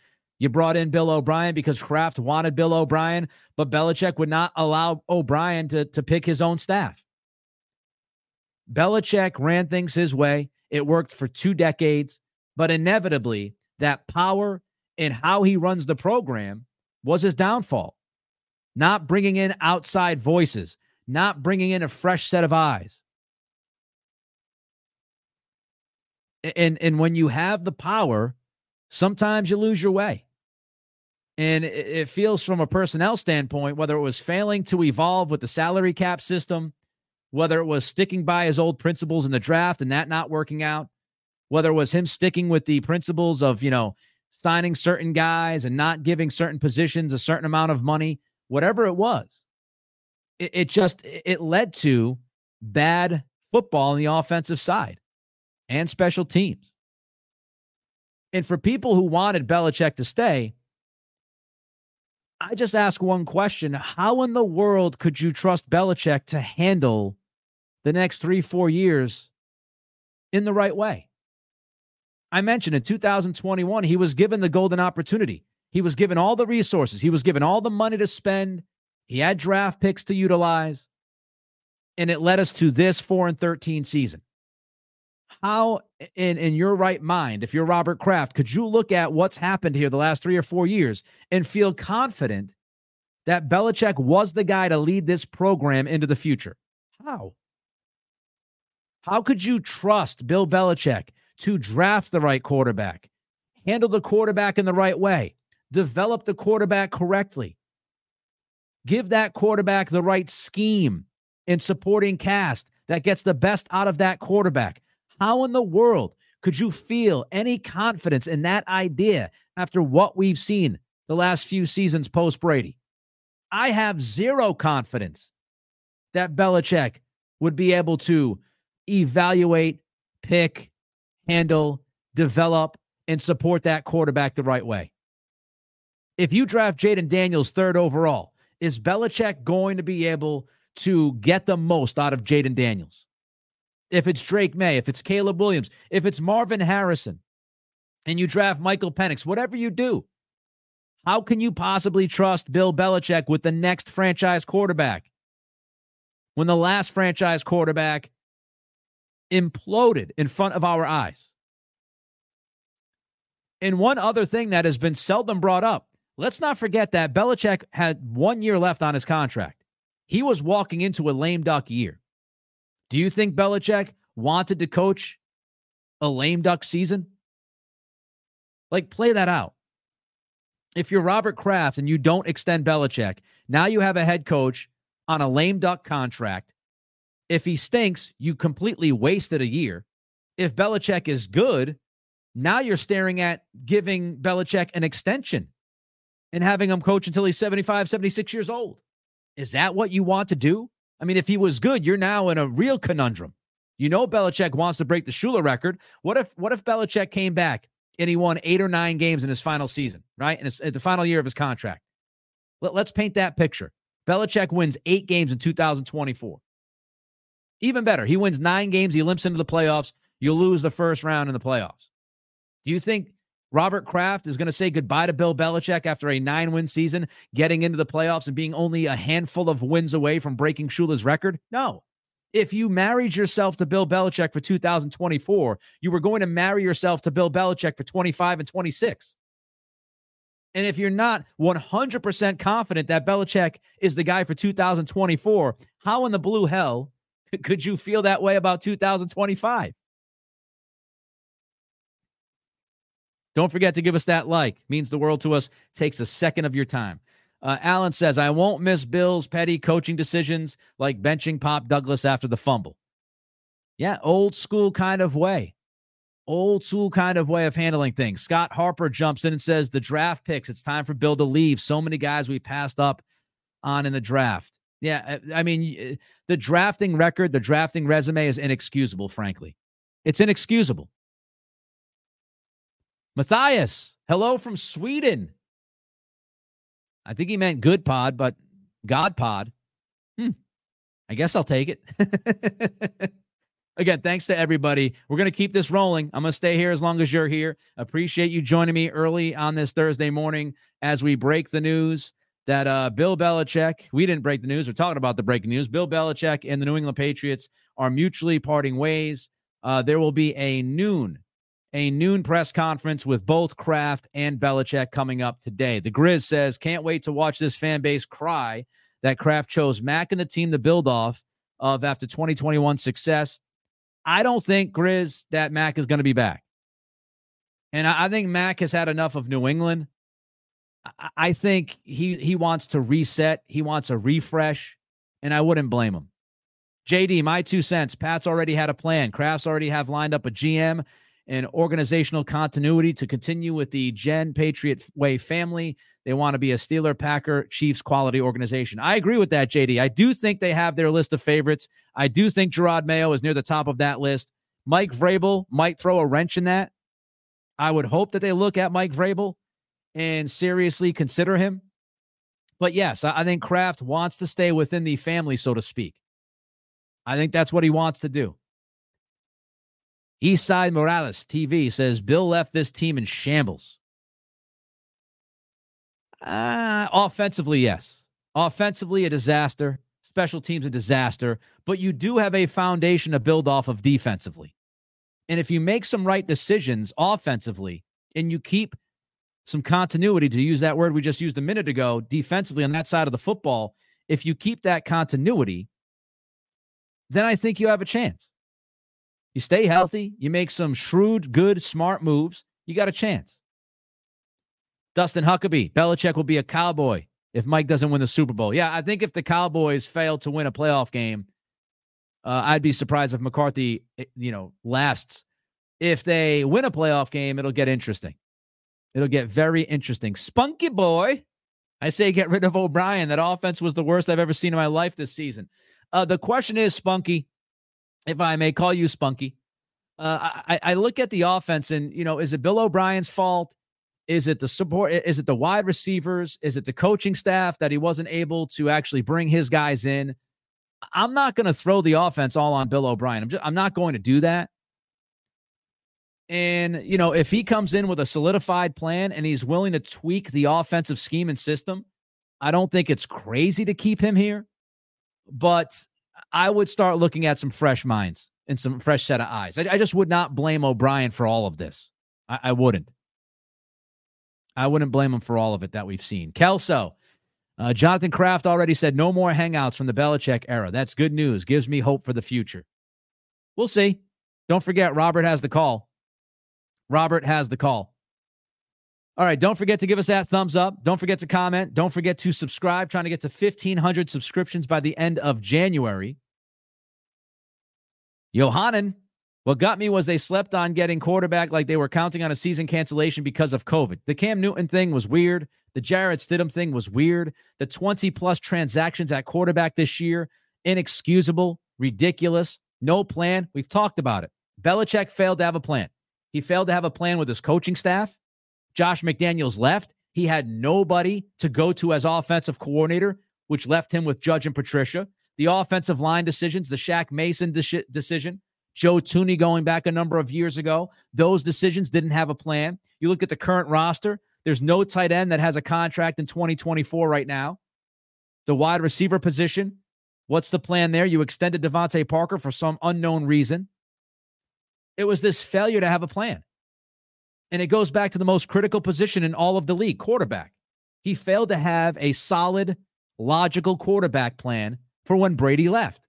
You brought in Bill O'Brien because Kraft wanted Bill O'Brien, but Belichick would not allow O'Brien to, to pick his own staff. Belichick ran things his way. It worked for two decades, but inevitably, that power in how he runs the program was his downfall. Not bringing in outside voices, not bringing in a fresh set of eyes. And, and when you have the power, sometimes you lose your way. And it, feels from a personnel standpoint, whether it was failing to evolve with the salary cap system, whether it was sticking by his old principles in the draft and that not working out, whether it was him sticking with the principles of, you know, signing certain guys and not giving certain positions a certain amount of money, whatever it was, it, it just it led to bad football on the offensive side and special teams. And for people who wanted Belichick to stay, I just ask one question. How in the world could you trust Belichick to handle the next three, four years in the right way? I mentioned in 2021, he was given the golden opportunity. He was given all the resources, he was given all the money to spend, he had draft picks to utilize, and it led us to this 4 and 13 season how in in your right mind if you're robert kraft could you look at what's happened here the last three or four years and feel confident that Belichick was the guy to lead this program into the future? How? How could you trust bill Belichick to draft the right quarterback handle the quarterback in the right way develop the quarterback correctly give that quarterback the right scheme and supporting cast that gets the best out of that quarterback how in the world could you feel any confidence in that idea after what we've seen the last few seasons post Brady? I have zero confidence that Belichick would be able to evaluate, pick, handle, develop, and support that quarterback the right way. If you draft Jayden Daniels third overall, is Belichick going to be able to get the most out of Jayden Daniels? If it's Drake Maye, if it's Caleb Williams, if it's Marvin Harrison, and you draft Michael Penix, whatever you do, how can you possibly trust Bill Belichick with the next franchise quarterback when the last franchise quarterback imploded in front of our eyes? And one other thing that has been seldom brought up let's not forget that Belichick had one year left on his contract. He was walking into a lame duck year. Do you think Belichick wanted to coach a lame duck season? Like, play that out. If you're Robert Kraft and you don't extend Belichick, now you have a head coach on a lame duck contract. If he stinks, you completely wasted a year. If Belichick is good, now you're staring at giving Belichick an extension and having him coach until he's 75, 76 years old. Is that what you want to do? I mean, if he was good, you're now in a real conundrum. You know Belichick wants to break the Shula record. What if what if Belichick came back and he won eight or nine games in his final season, right? And it's at the final year of his contract. Let, let's paint that picture. Belichick wins eight games in 2024. Even better, he wins nine games, he limps into the playoffs. You lose the first round in the playoffs. Do you think Robert Kraft is going to say goodbye to Bill Belichick after a nine win season, getting into the playoffs and being only a handful of wins away from breaking Shula's record? No. If you married yourself to Bill Belichick for 2024, you were going to marry yourself to Bill Belichick for 25 and 26. And if you're not 100% confident that Belichick is the guy for 2024, how in the blue hell could you feel that way about 2025? Don't forget to give us that like. Means the world to us. Takes a second of your time. Uh, says, I won't miss Bill's petty coaching decisions like benching Pop Douglas after the fumble. Yeah, old school kind of way. Old school kind of way of handling things. Scott Harper jumps in and says, The draft picks, it's time for Bill to leave. So many guys we passed up on in the draft. Yeah, uh, I mean, the drafting record, the drafting resume is inexcusable, frankly. It's inexcusable. Matthias, hello from Sweden. I think he meant good pod, but God pod. Hmm. I guess I'll take it. [laughs] Again, thanks to everybody. We're going to keep this rolling. I'm going to stay here as long as you're here. Appreciate you joining me early on this Thursday morning as we break the news that uh, Bill Belichick, we didn't break the news. We're talking about the breaking news. Bill Belichick and the New England Patriots are mutually parting ways. Uh, there will be a noon a noon press conference with both Kraft and Belichick coming up today. The Grizz says, can't wait to watch this fan base cry that Kraft chose Mac and the team to build off of after 2021 success. I don't think, Grizz, that Mac is going to be back. And I, think Mac has had enough of New England. I think he he wants to reset. He wants a refresh, and I wouldn't blame him. JD, my two cents. Pat's already had a plan. Kraft's already have lined up a GM and organizational continuity to continue with the Gen Patriot Way family. They want to be a Steeler, Packer, Chiefs quality organization. I agree with that, JD. I do think they have their list of favorites. I do think Jerod Mayo is near the top of that list. Mike Vrabel might throw a wrench in that. I would hope that they look at Mike Vrabel and seriously consider him. But yes, I think Kraft wants to stay within the family, so to speak. I think that's what he wants to do. Eastside Morales TV says Bill left this team in shambles. Uh, offensively, yes. Offensively, a disaster. Special teams, a disaster. But you do have a foundation to build off of defensively. And if you make some right decisions offensively and you keep some continuity, to use that word we just used a minute ago, defensively on that side of the football, if you keep that continuity, then I think you have a chance. You stay healthy, you make some shrewd, good, smart moves, you got a chance. Dustin Huckabee, Belichick will be a cowboy if Mike doesn't win the Super Bowl. Yeah, I think if the Cowboys fail to win a playoff game, uh, I'd be surprised if McCarthy, eh, you know, lasts. If they win a playoff game, it'll get interesting. It'll get very interesting. Spunky boy, I say get rid of O'Brien. That offense was the worst I've ever seen in my life this season. Uh, the question is, Spunky, if I may call you Spunky. Uh, I, I look at the offense and, you know, is it Bill O'Brien's fault? Is it the support? Is it the wide receivers? Is it the coaching staff that he wasn't able to actually bring his guys in? I'm not going to throw the offense all on Bill O'Brien. I'm just, I'm not going to do that. And, you know, if he comes in with a solidified plan and he's willing to tweak the offensive scheme and system, I don't think it's crazy to keep him here. But I would start looking at some fresh minds and some fresh set of eyes. I, I just would not blame O'Brien for all of this. I, I, wouldn't. I wouldn't blame him for all of it that we've seen. Kelso, uh, Jonathan Kraft already said no more hangouts from the Belichick era. That's good news. Gives me hope for the future. We'll see. Don't forget, Robert has the call. Robert has the call. All right, don't forget to give us that thumbs up. Don't forget to comment. Don't forget to subscribe. Trying to get to 1,500 subscriptions by the end of January. Johanan, what got me was they slept on getting quarterback like they were counting on a season cancellation because of COVID. The Cam Newton thing was weird. The Jarrett Stidham thing was weird. The 20 plus transactions at quarterback this year, inexcusable, ridiculous, no plan. We've talked about it. Belichick failed to have a plan. He failed to have a plan with his coaching staff. Josh McDaniels left. He had nobody to go to as offensive coordinator, which left him with Judge and Patricia. the offensive line decisions, the Shaq Mason de- decision, Joe Thuney going back a number of years ago, those decisions didn't have a plan. You look at the current roster, there's no tight end that has a contract in 2024 right now. The wide receiver position, what's the plan there? You extended DeVante Parker for some unknown reason. It was this failure to have a plan. And it goes back to the most critical position in all of the league quarterback. He failed to have a solid, logical quarterback plan for when Brady left.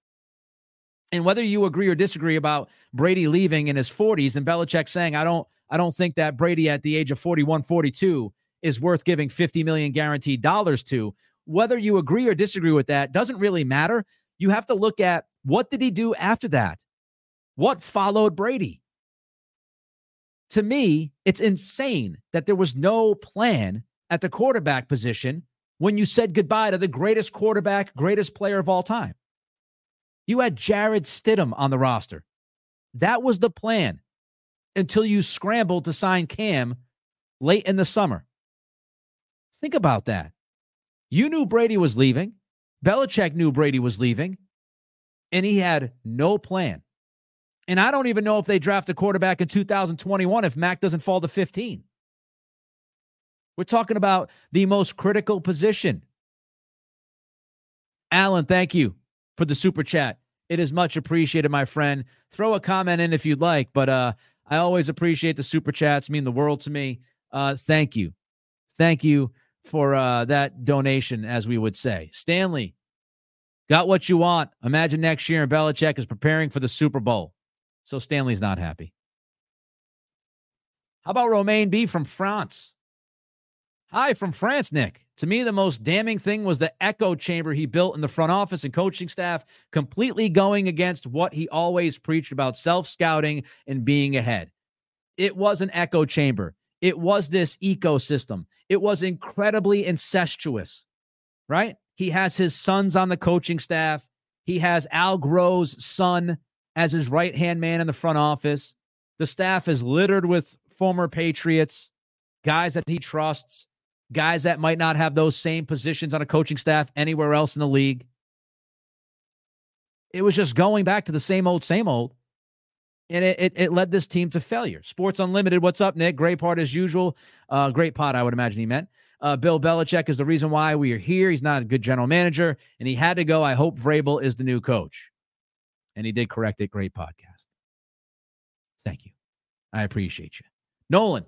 And whether you agree or disagree about Brady leaving in his 40s and Belichick saying, I don't, I don't think that Brady at the age of 41, 42 is worth giving 50 million guaranteed dollars to. Whether you agree or disagree with that doesn't really matter. You have to look at what did he do after that? What followed Brady? To me, it's insane that there was no plan at the quarterback position when you said goodbye to the greatest quarterback, greatest player of all time. You had Jarrett Stidham on the roster. That was the plan until you scrambled to sign Cam late in the summer. Think about that. You knew Brady was leaving. Belichick knew Brady was leaving, and he had no plan. And I don't even know if they draft a quarterback in 2021 if Mac doesn't fall to 15. We're talking about the most critical position. Alan, thank you for the super chat. It is much appreciated, my friend. Throw a comment in if you'd like, but uh, I always appreciate the super chats, mean the world to me. Uh, thank you. Thank you for uh, that donation, as we would say. Stanley, got what you want. Imagine next year and Belichick is preparing for the Super Bowl. So Stanley's not happy. How about Romain B from France? Hi from France, Nick. To me, the most damning thing was the echo chamber he built in the front office and coaching staff, completely going against what he always preached about self scouting and being ahead. It was an echo chamber. It was this ecosystem. It was incredibly incestuous, right? He has his sons on the coaching staff. He has Al Groh's son as his right hand man in the front office. The staff is littered with former Patriots, guys that he trusts guys that might not have those same positions on a coaching staff anywhere else in the league. It was just going back to the same old, same old. And it, it, it led this team to failure. Sports Unlimited, what's up, Nick? Great part as usual. Uh, great pot, I would imagine he meant. Uh, Bill Belichick is the reason why we are here. He's not a good general manager, and he had to go. I hope Vrabel is the new coach. And he did correct it. Great podcast. Thank you. I appreciate you. Nolan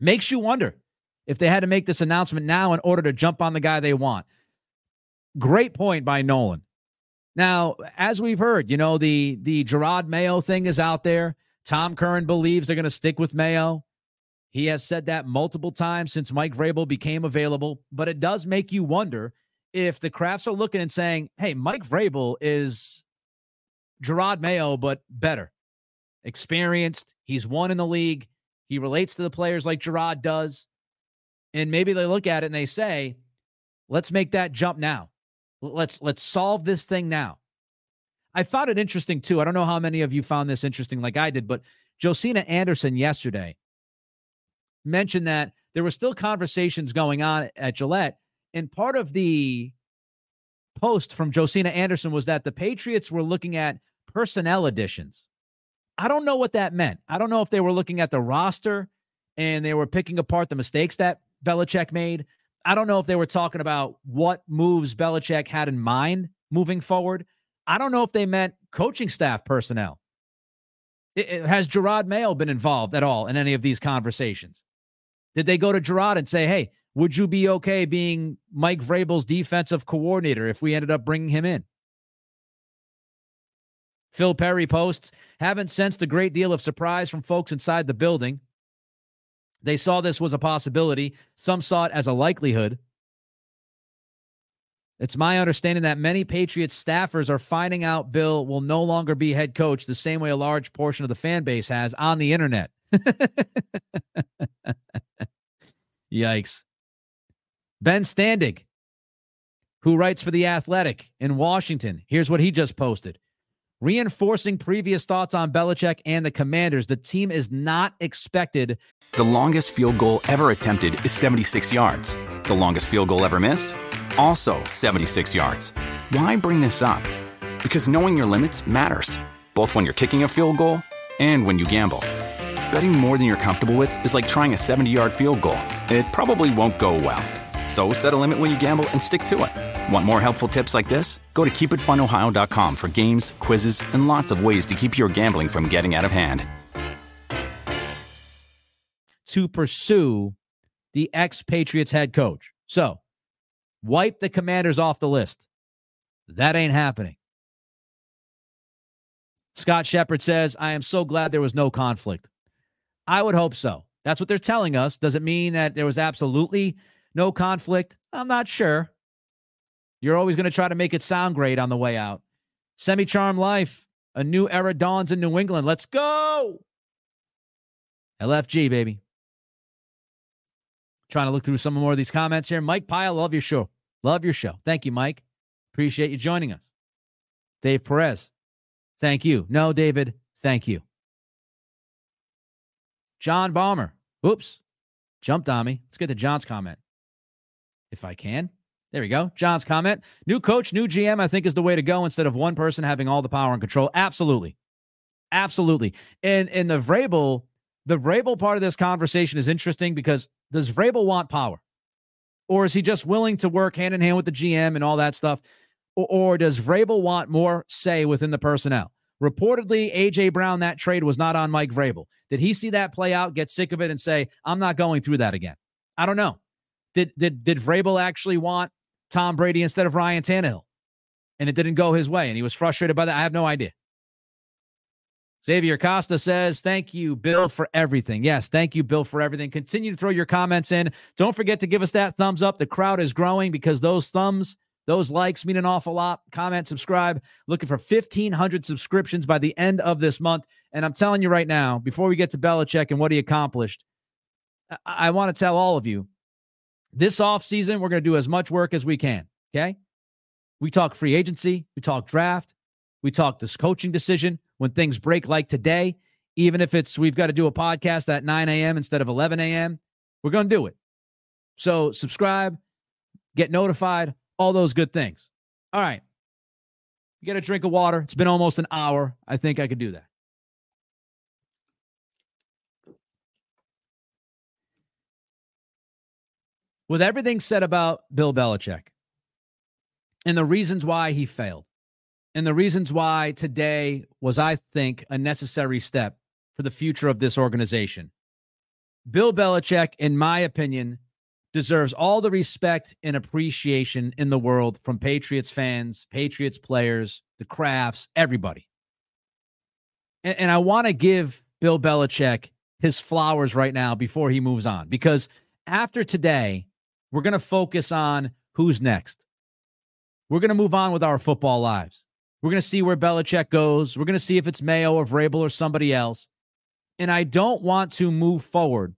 makes you wonder if they had to make this announcement now in order to jump on the guy they want. Great point by Nolan. Now, as we've heard, you know, the the Jerod Mayo thing is out there. Tom Curran believes they're going to stick with Mayo. He has said that multiple times since Mike Vrabel became available, but it does make you wonder if the Krafts are looking and saying, "Hey, Mike Vrabel is Jerod Mayo, but better, experienced. He's won in the league. He relates to the players like Jerod does. And maybe they look at it and they say, let's make that jump now. Let's let's solve this thing now. I found it interesting too. I don't know how many of you found this interesting like I did, but Josina Anderson yesterday mentioned that there were still conversations going on at Gillette. And part of the post from Josina Anderson was that the Patriots were looking at personnel additions. I don't know what that meant. I don't know if they were looking at the roster and they were picking apart the mistakes that Belichick made. I don't know if they were talking about what moves Belichick had in mind moving forward. I don't know if they meant coaching staff personnel. It, it, has Jerod Mayo been involved at all in any of these conversations? Did they go to Jerod and say, hey, would you be okay being Mike Vrabel's defensive coordinator if we ended up bringing him in? Phil Perry posts, haven't sensed a great deal of surprise from folks inside the building. They saw this was a possibility. Some saw it as a likelihood. It's my understanding that many Patriots staffers are finding out Bill will no longer be head coach the same way a large portion of the fan base has on the internet. [laughs] Yikes. Ben Standig, who writes for The Athletic in Washington, here's what he just posted. Reinforcing previous thoughts on Belichick and the Commanders, the team is not expected. The longest field goal ever attempted is 76 yards. The longest field goal ever missed? Also 76 yards. Why bring this up? Because knowing your limits matters, both when you're kicking a field goal and when you gamble. Betting more than you're comfortable with is like trying a 70 yard field goal, it probably won't go well. So set a limit when you gamble and stick to it. Want more helpful tips like this? Go to keepitfunohio.com for games, quizzes, and lots of ways to keep your gambling from getting out of hand. To pursue the ex Patriots head coach. So, wipe the commanders off the list. That ain't happening. Scott Shepard says, I am so glad there was no conflict. I would hope so. That's what they're telling us. Does it mean that there was absolutely no conflict? I'm not sure. You're always going to try to make it sound great on the way out. Semi charm life. A new era dawns in New England. Let's go. LFG, baby. Trying to look through some more of these comments here. Mike Pyle, love your show. Love your show. Thank you, Mike. Appreciate you joining us. Dave Perez, thank you. No, David, thank you. John Balmer, oops, jumped on me. Let's get to John's comment. If I can. There we go. John's comment. New coach, new GM, I think is the way to go instead of one person having all the power and control. Absolutely. Absolutely. And in the Vrabel, the Vrabel part of this conversation is interesting because does Vrabel want power? Or is he just willing to work hand in hand with the GM and all that stuff? Or, or does Vrabel want more say within the personnel? Reportedly, AJ Brown, that trade was not on Mike Vrabel. Did he see that play out, get sick of it, and say, I'm not going through that again? I don't know. Did did did Vrabel actually want Tom Brady instead of Ryan Tannehill? And it didn't go his way, and he was frustrated by that. I have no idea. Xavier Costa says, Thank you, Bill, for everything. Yes, thank you, Bill, for everything. Continue to throw your comments in. Don't forget to give us that thumbs up. The crowd is growing because those thumbs, those likes mean an awful lot. Comment, subscribe. Looking for 1,500 subscriptions by the end of this month. And I'm telling you right now, before we get to Belichick and what he accomplished, I, I want to tell all of you this offseason, we're going to do as much work as we can. Okay. We talk free agency, we talk draft, we talk this coaching decision when things break like today, even if it's we've got to do a podcast at 9 a.m. instead of 11 a.m., we're going to do it. So subscribe, get notified, all those good things. All right. You get a drink of water. It's been almost an hour. I think I could do that. With everything said about Bill Belichick and the reasons why he failed, and the reasons why today was, I think, a necessary step for the future of this organization. Bill Belichick, in my opinion, deserves all the respect and appreciation in the world from Patriots fans, Patriots players, the Krafts, everybody. And, and I want to give Bill Belichick his flowers right now before he moves on, because after today, we're going to focus on who's next. We're going to move on with our football lives. We're going to see where Belichick goes. We're going to see if it's Mayo or Vrabel or somebody else. And I don't want to move forward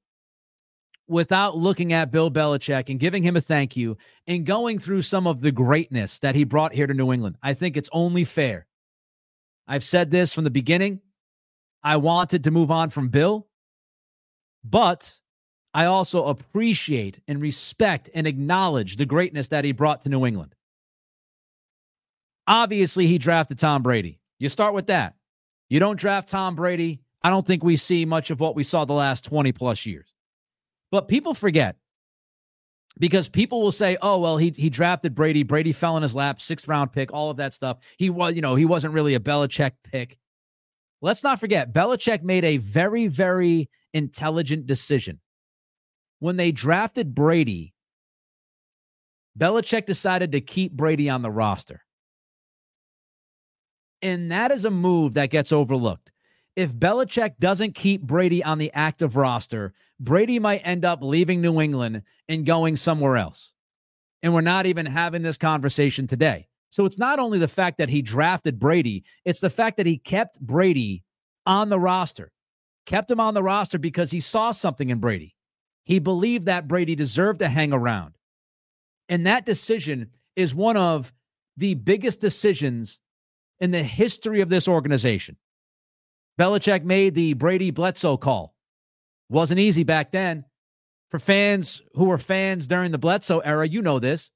without looking at Bill Belichick and giving him a thank you and going through some of the greatness that he brought here to New England. I think it's only fair. I've said this from the beginning. I wanted to move on from Bill, but I also appreciate and respect and acknowledge the greatness that he brought to New England. Obviously, he drafted Tom Brady. You start with that. You don't draft Tom Brady. I don't think we see much of what we saw the last 20 plus years. But people forget because people will say, "Oh, well, he he drafted Brady. Brady fell in his lap, sixth round pick, all of that stuff. He was, you know, he wasn't really a Belichick pick." Let's not forget, Belichick made a very, very intelligent decision when they drafted Brady. Belichick decided to keep Brady on the roster. And that is a move that gets overlooked. If Belichick doesn't keep Brady on the active roster, Brady might end up leaving New England and going somewhere else. And we're not even having this conversation today. So it's not only the fact that he drafted Brady, it's the fact that he kept Brady on the roster, kept him on the roster because he saw something in Brady. He believed that Brady deserved to hang around. And that decision is one of the biggest decisions in the history of this organization. Belichick made the Brady Bledsoe call. Wasn't easy back then. For fans who were fans during the Bledsoe era, you know this.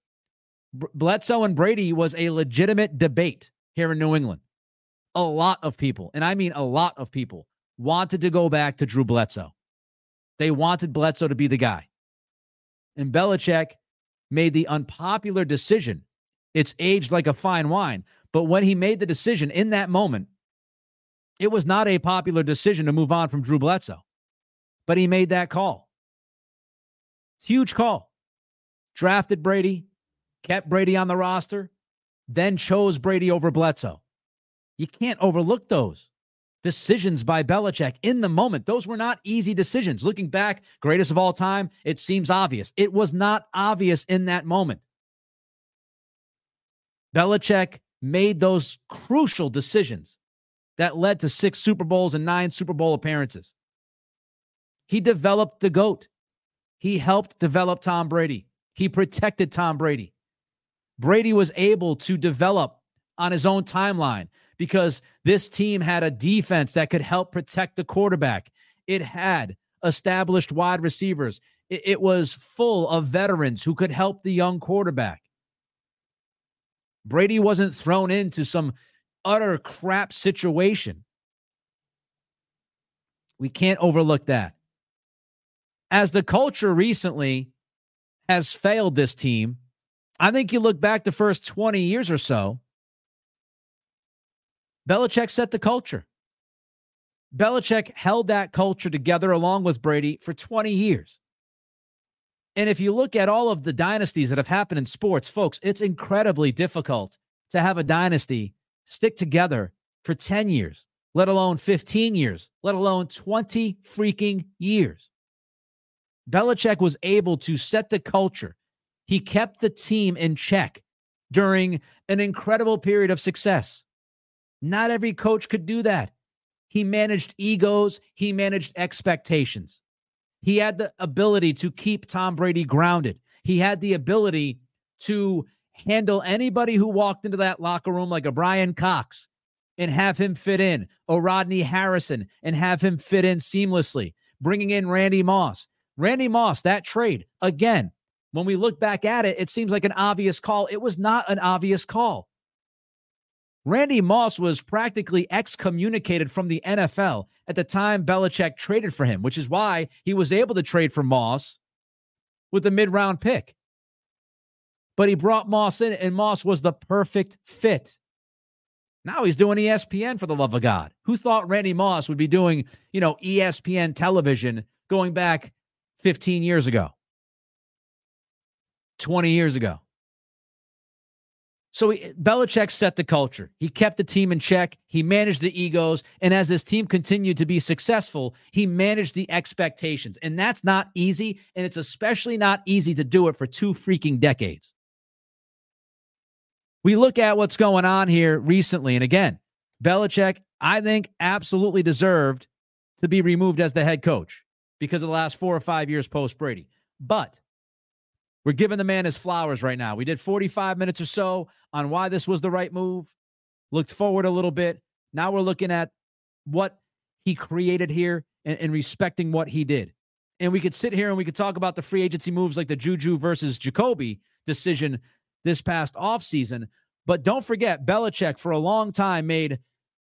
Bledsoe and Brady was a legitimate debate here in New England. A lot of people, and I mean a lot of people, wanted to go back to Drew Bledsoe. They wanted Bledsoe to be the guy. And Belichick made the unpopular decision. It's aged like a fine wine. But when he made the decision in that moment, it was not a popular decision to move on from Drew Bledsoe. But he made that call. Huge call. Drafted Brady, kept Brady on the roster, then chose Brady over Bledsoe. You can't overlook those decisions by Belichick in the moment. Those were not easy decisions. Looking back, greatest of all time, it seems obvious. It was not obvious in that moment. Belichick made those crucial decisions that led to six Super Bowls and nine Super Bowl appearances. He developed the GOAT. He helped develop Tom Brady. He protected Tom Brady. Brady was able to develop on his own timeline because this team had a defense that could help protect the quarterback. It had established wide receivers. It, it, was full of veterans who could help the young quarterback. Brady wasn't thrown into some utter crap situation. We can't overlook that. As the culture recently has failed this team, I think you look back the first 20 years or so, Belichick set the culture. Belichick held that culture together along with Brady for 20 years. And if you look at all of the dynasties that have happened in sports, folks, it's incredibly difficult to have a dynasty stick together for 10 years, let alone 15 years, let alone 20 freaking years. Belichick was able to set the culture. He kept the team in check during an incredible period of success. Not every coach could do that. He managed egos, he managed expectations. He had the ability to keep Tom Brady grounded. He had the ability to handle anybody who walked into that locker room like a Bryan Cox and have him fit in, or Rodney Harrison and have him fit in seamlessly, bringing in Randy Moss. Randy Moss, that trade, again, when we look back at it, it seems like an obvious call. It was not an obvious call. Randy Moss was practically excommunicated from the NFL at the time Belichick traded for him, which is why he was able to trade for Moss with the mid round pick. But he brought Moss in, and Moss was the perfect fit. Now he's doing ESPN for the love of God. Who thought Randy Moss would be doing, you know, ESPN television going back 15 years ago, 20 years ago? So he, Belichick set the culture. He kept the team in check. He managed the egos. And as this team continued to be successful, he managed the expectations. And that's not easy. And it's especially not easy to do it for two freaking decades. We look at what's going on here recently. And again, Belichick, I think, absolutely deserved to be removed as the head coach because of the last four or five years post Brady. But we're giving the man his flowers right now. We did 45 minutes or so on why this was the right move, looked forward a little bit. Now we're looking at what he created here and, and respecting what he did. And we could sit here and we could talk about the free agency moves like the Juju versus Jacoby decision this past offseason. But don't forget, Belichick for a long time made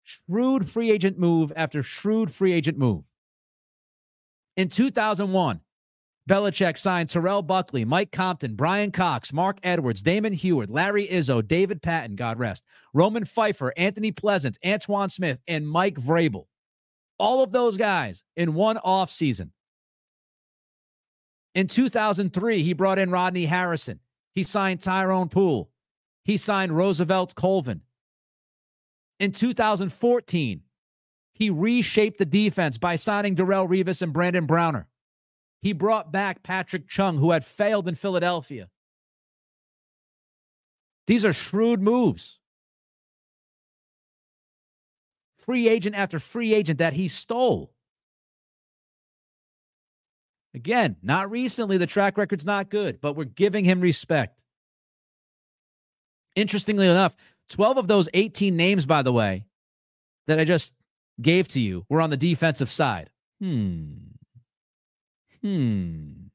shrewd free agent move after shrewd free agent move. In 2001, Belichick signed Terrell Buckley, Mike Compton, Bryan Cox, Mark Edwards, Damon Huard, Larry Izzo, David Patten, God rest, Roman Phifer, Anthony Pleasant, Antowain Smith, and Mike Vrabel. All of those guys in one off season. In 2003, he brought in Rodney Harrison. He signed Tyrone Poole. He signed Roosevelt Colvin. In 2014, he reshaped the defense by signing Darrelle Revis and Brandon Browner. He brought back Patrick Chung, who had failed in Philadelphia. These are shrewd moves. Free agent after free agent that he stole. Again, not recently. The track record's not good, but we're giving him respect. Interestingly enough, 12 of those 18 names, by the way, that I just gave to you were on the defensive side. Hmm. Hmm.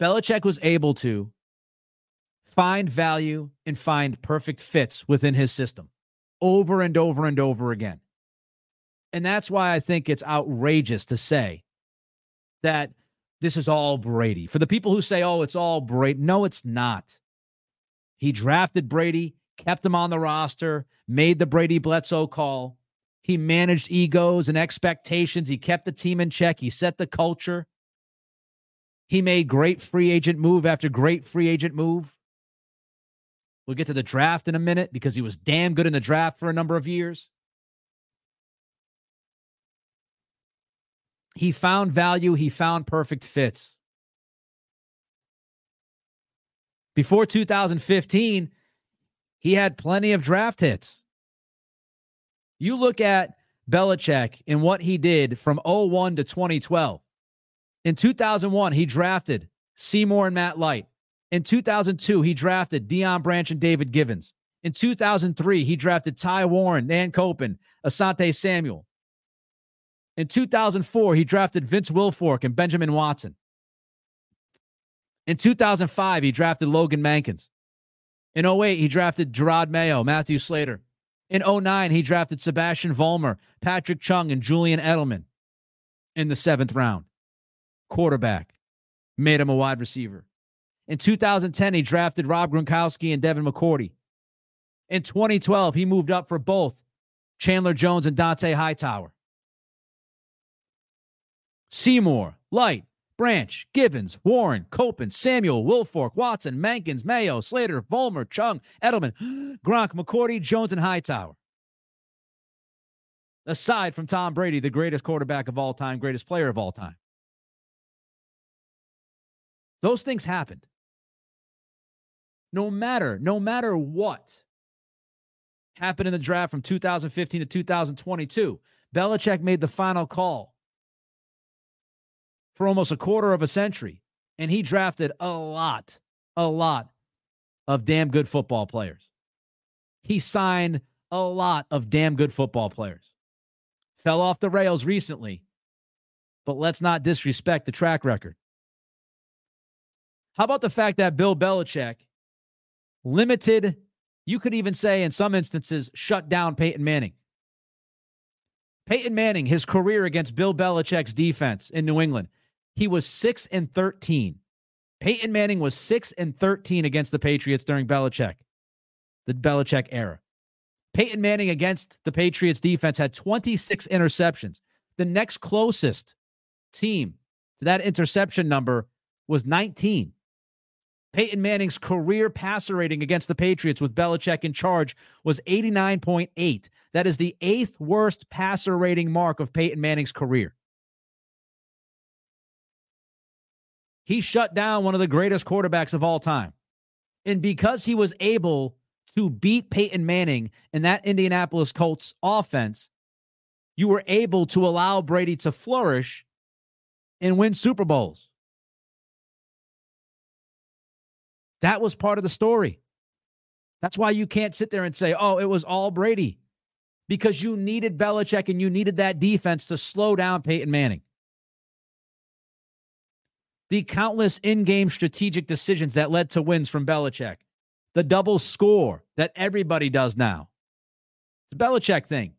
Belichick was able to find value and find perfect fits within his system over and over and over again. And that's why I think it's outrageous to say that this is all Brady. For the people who say, oh, it's all Brady, no, it's not. He drafted Brady, kept him on the roster, made the Brady Bledsoe call. He managed egos and expectations. He kept the team in check. He set the culture. He made great free agent move after great free agent move. We'll get to the draft in a minute because he was damn good in the draft for a number of years. He found value, he found perfect fits. Before 2015, he had plenty of draft hits. You look at Belichick and what he did from 01 to 2012. In 2001, he drafted Seymour and Matt Light. In 2002, he drafted Deion Branch and David Givens. In 2003, he drafted Ty Warren, Dan Koppen, Asante Samuel. In 2004, he drafted Vince Wilfork and Benjamin Watson. In 2005, he drafted Logan Mankins. In 08, he drafted Jerod Mayo, Matthew Slater. In 09, he drafted Sebastian Vollmer, Patrick Chung, and Julian Edelman in the seventh round. Quarterback, made him a wide receiver. In 2010, he drafted Rob Gronkowski and Devin McCourty. In 2012, he moved up for both Chandler Jones and Dont'a Hightower. Seymour, Light, Branch, Givens, Warren, Koppen, Samuel, Wilfork, Watson, Mankins, Mayo, Slater, Vollmer, Chung, Edelman, [gasps] Gronk, McCourty, Jones, and Hightower. Aside from Tom Brady, the greatest quarterback of all time, greatest player of all time. Those things happened no matter, no matter what happened in the draft from 2015 to 2022, Belichick made the final call for almost a quarter of a century. And he drafted a lot, a lot of damn good football players. He signed a lot of damn good football players. Fell off the rails recently, but let's not disrespect the track record. How about the fact that Bill Belichick limited, you could even say in some instances, shut down Peyton Manning. Peyton Manning, his career against Bill Belichick's defense in New England, he was 6 and 13. Peyton Manning was 6 and 13 against the Patriots during Belichick, the Belichick era. Peyton Manning against the Patriots defense had 26 interceptions. The next closest team to that interception number was 19. Peyton Manning's career passer rating against the Patriots with Belichick in charge was 89.8. That is the eighth worst passer rating mark of Peyton Manning's career. He shut down one of the greatest quarterbacks of all time. And because he was able to beat Peyton Manning in that Indianapolis Colts offense, you were able to allow Brady to flourish and win Super Bowls. That was part of the story. That's why you can't sit there and say, oh, it was all Brady, because you needed Belichick and you needed that defense to slow down Peyton Manning. The countless in game strategic decisions that led to wins from Belichick, the double score that everybody does now. It's a Belichick thing.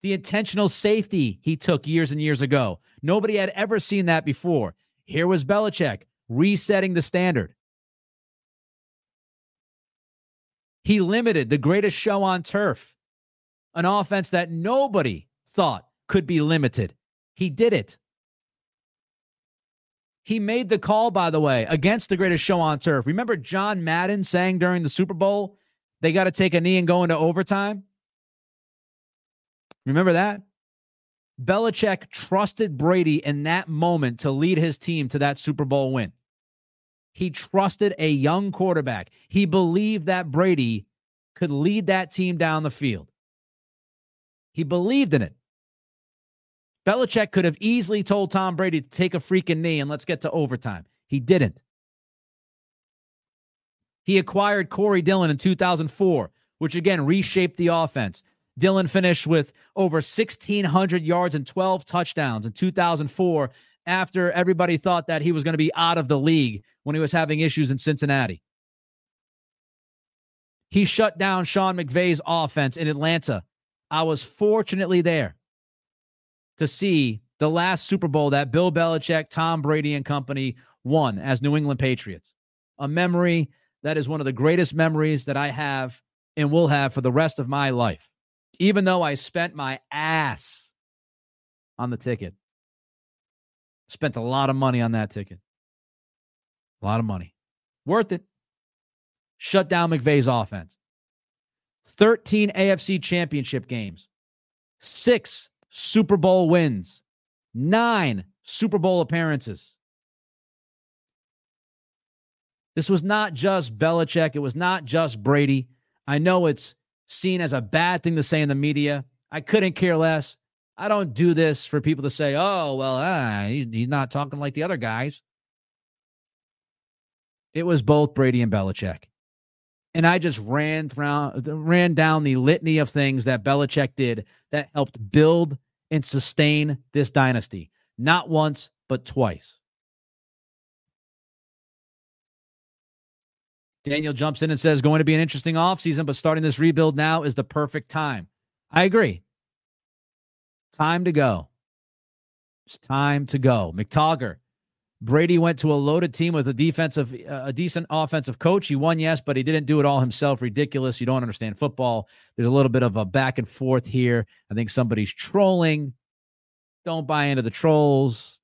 The intentional safety he took years and years ago. Nobody had ever seen that before. Here was Belichick resetting the standard. He limited the greatest show on turf, an offense that nobody thought could be limited. He did it. He made the call, by the way, against the greatest show on turf. Remember John Madden saying during the Super Bowl, they got to take a knee and go into overtime? Remember that? Belichick trusted Brady in that moment to lead his team to that Super Bowl win. He trusted a young quarterback. He believed that Brady could lead that team down the field. He believed in it. Belichick could have easily told Tom Brady to take a freaking knee and let's get to overtime. He didn't. He acquired Corey Dillon in 2004, which again reshaped the offense. Dillon finished with over 1,600 yards and 12 touchdowns in 2004 after everybody thought that he was going to be out of the league when he was having issues in Cincinnati. He shut down Sean McVay's offense in Atlanta. I was fortunately there to see the last Super Bowl that Bill Belichick, Tom Brady, and company won as New England Patriots. A memory that is one of the greatest memories that I have and will have for the rest of my life, even though I spent my ass on the ticket. Spent a lot of money on that ticket. A lot of money. Worth it. Shut down McVay's offense. 13 AFC championship games, six Super Bowl wins, nine Super Bowl appearances. This was not just Belichick. It was not just Brady. I know it's seen as a bad thing to say in the media. I couldn't care less. I don't do this for people to say, oh, well, ah, he's not talking like the other guys. It was both Brady and Belichick. And I just ran through, ran down the litany of things that Belichick did that helped build and sustain this dynasty. Not once, but twice. Daniel jumps in and says, going to be an interesting offseason, but starting this rebuild now is the perfect time. I agree. Time to go. It's time to go. McTogger. Brady went to a loaded team with a defensive, uh, a decent offensive coach. He won, yes, but he didn't do it all himself. Ridiculous. You don't understand football. There's a little bit of a back and forth here. I think somebody's trolling. Don't buy into the trolls.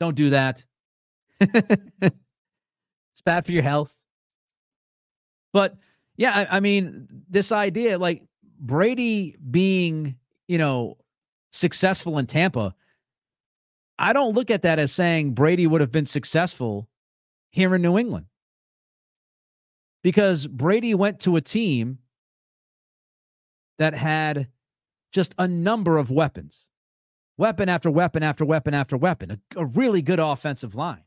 Don't do that. [laughs] it's bad for your health. But yeah, I, I mean, this idea, like Brady being you know, successful in Tampa, I don't look at that as saying Brady would have been successful here in New England. Because Brady went to a team that had just a number of weapons weapon after weapon after weapon after weapon, a, a really good offensive line.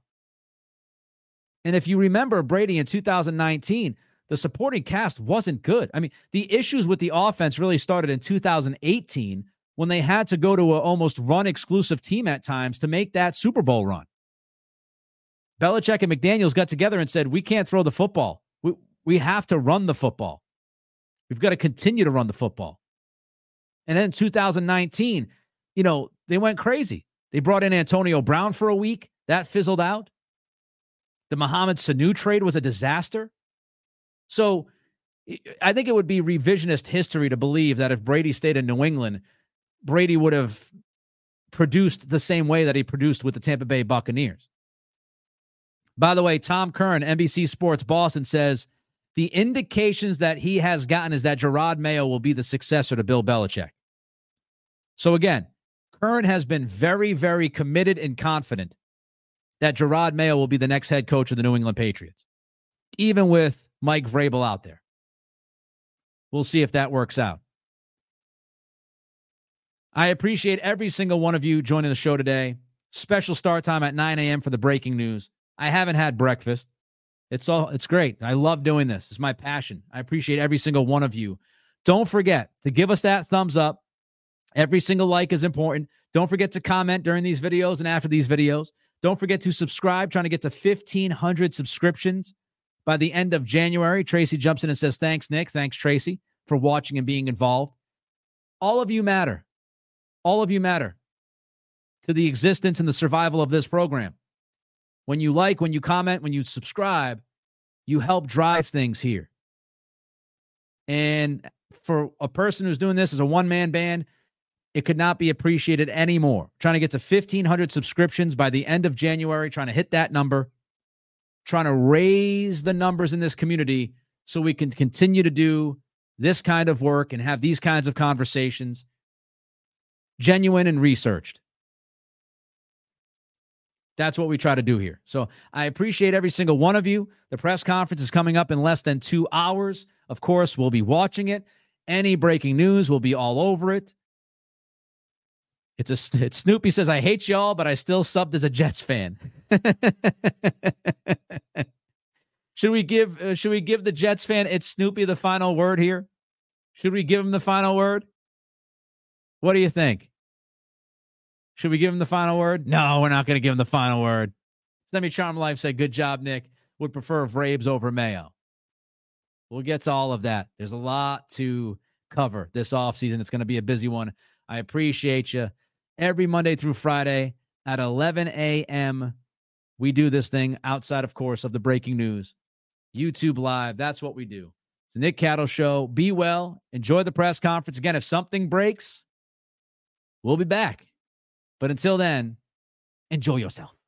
And if you remember Brady in 2019, the supporting cast wasn't good. I mean, the issues with the offense really started in 2018 when they had to go to an almost run exclusive team at times to make that Super Bowl run. Belichick and McDaniels got together and said, We can't throw the football. We, we have to run the football. We've got to continue to run the football. And then 2019, you know, they went crazy. They brought in Antonio Brown for a week. That fizzled out. The Mohamed Sanu trade was a disaster. So I think it would be revisionist history to believe that if Brady stayed in New England, Brady would have produced the same way that he produced with the Tampa Bay Buccaneers. By the way, Tom Curran, NBC Sports Boston, says the indications that he has gotten is that Jerod Mayo will be the successor to Bill Belichick. So again, Curran has been very, very committed and confident that Jerod Mayo will be the next head coach of the New England Patriots, even with Mike Vrabel out there. We'll see if that works out. I appreciate every single one of you joining the show today. Special start time at 9 a.m. for the breaking news. I haven't had breakfast. It's all it's great. I love doing this. It's my passion. I appreciate every single one of you. Don't forget to give us that thumbs up. Every single like is important. Don't forget to comment during these videos and after these videos. Don't forget to subscribe, trying to get to 1,500 subscriptions by the end of January. Tracy jumps in and says, Thanks, Nick. Thanks, Tracy, for watching and being involved. All of you matter. All of you matter to the existence and the survival of this program. When you like, when you comment, when you subscribe, you help drive things here. And for a person who's doing this as a one man band, it could not be appreciated anymore. Trying to get to 1,500 subscriptions by the end of January, trying to hit that number trying to raise the numbers in this community so we can continue to do this kind of work and have these kinds of conversations genuine and researched. That's what we try to do here. So I appreciate every single one of you. The press conference is coming up in less than two hours. Of course, we'll be watching it. Any breaking news we'll be all over it. It's a it's Snoopy says I hate y'all, but I still subbed as a Jets fan. [laughs] should we give uh, should we give the Jets fan it's Snoopy the final word here? Should we give him the final word? What do you think? Should we give him the final word? No, we're not going to give him the final word. Me charm life say good job, Nick. Would prefer Vrabes over Mayo. We'll get to all of that. There's a lot to cover this offseason. It's going to be a busy one. I appreciate you. Every Monday through Friday at 11 a.m., we do this thing outside, of course, of the breaking news. YouTube Live. That's what we do. It's the Nick Cattles Show. Be well. Enjoy the press conference. Again, if something breaks, we'll be back. But until then, enjoy yourself.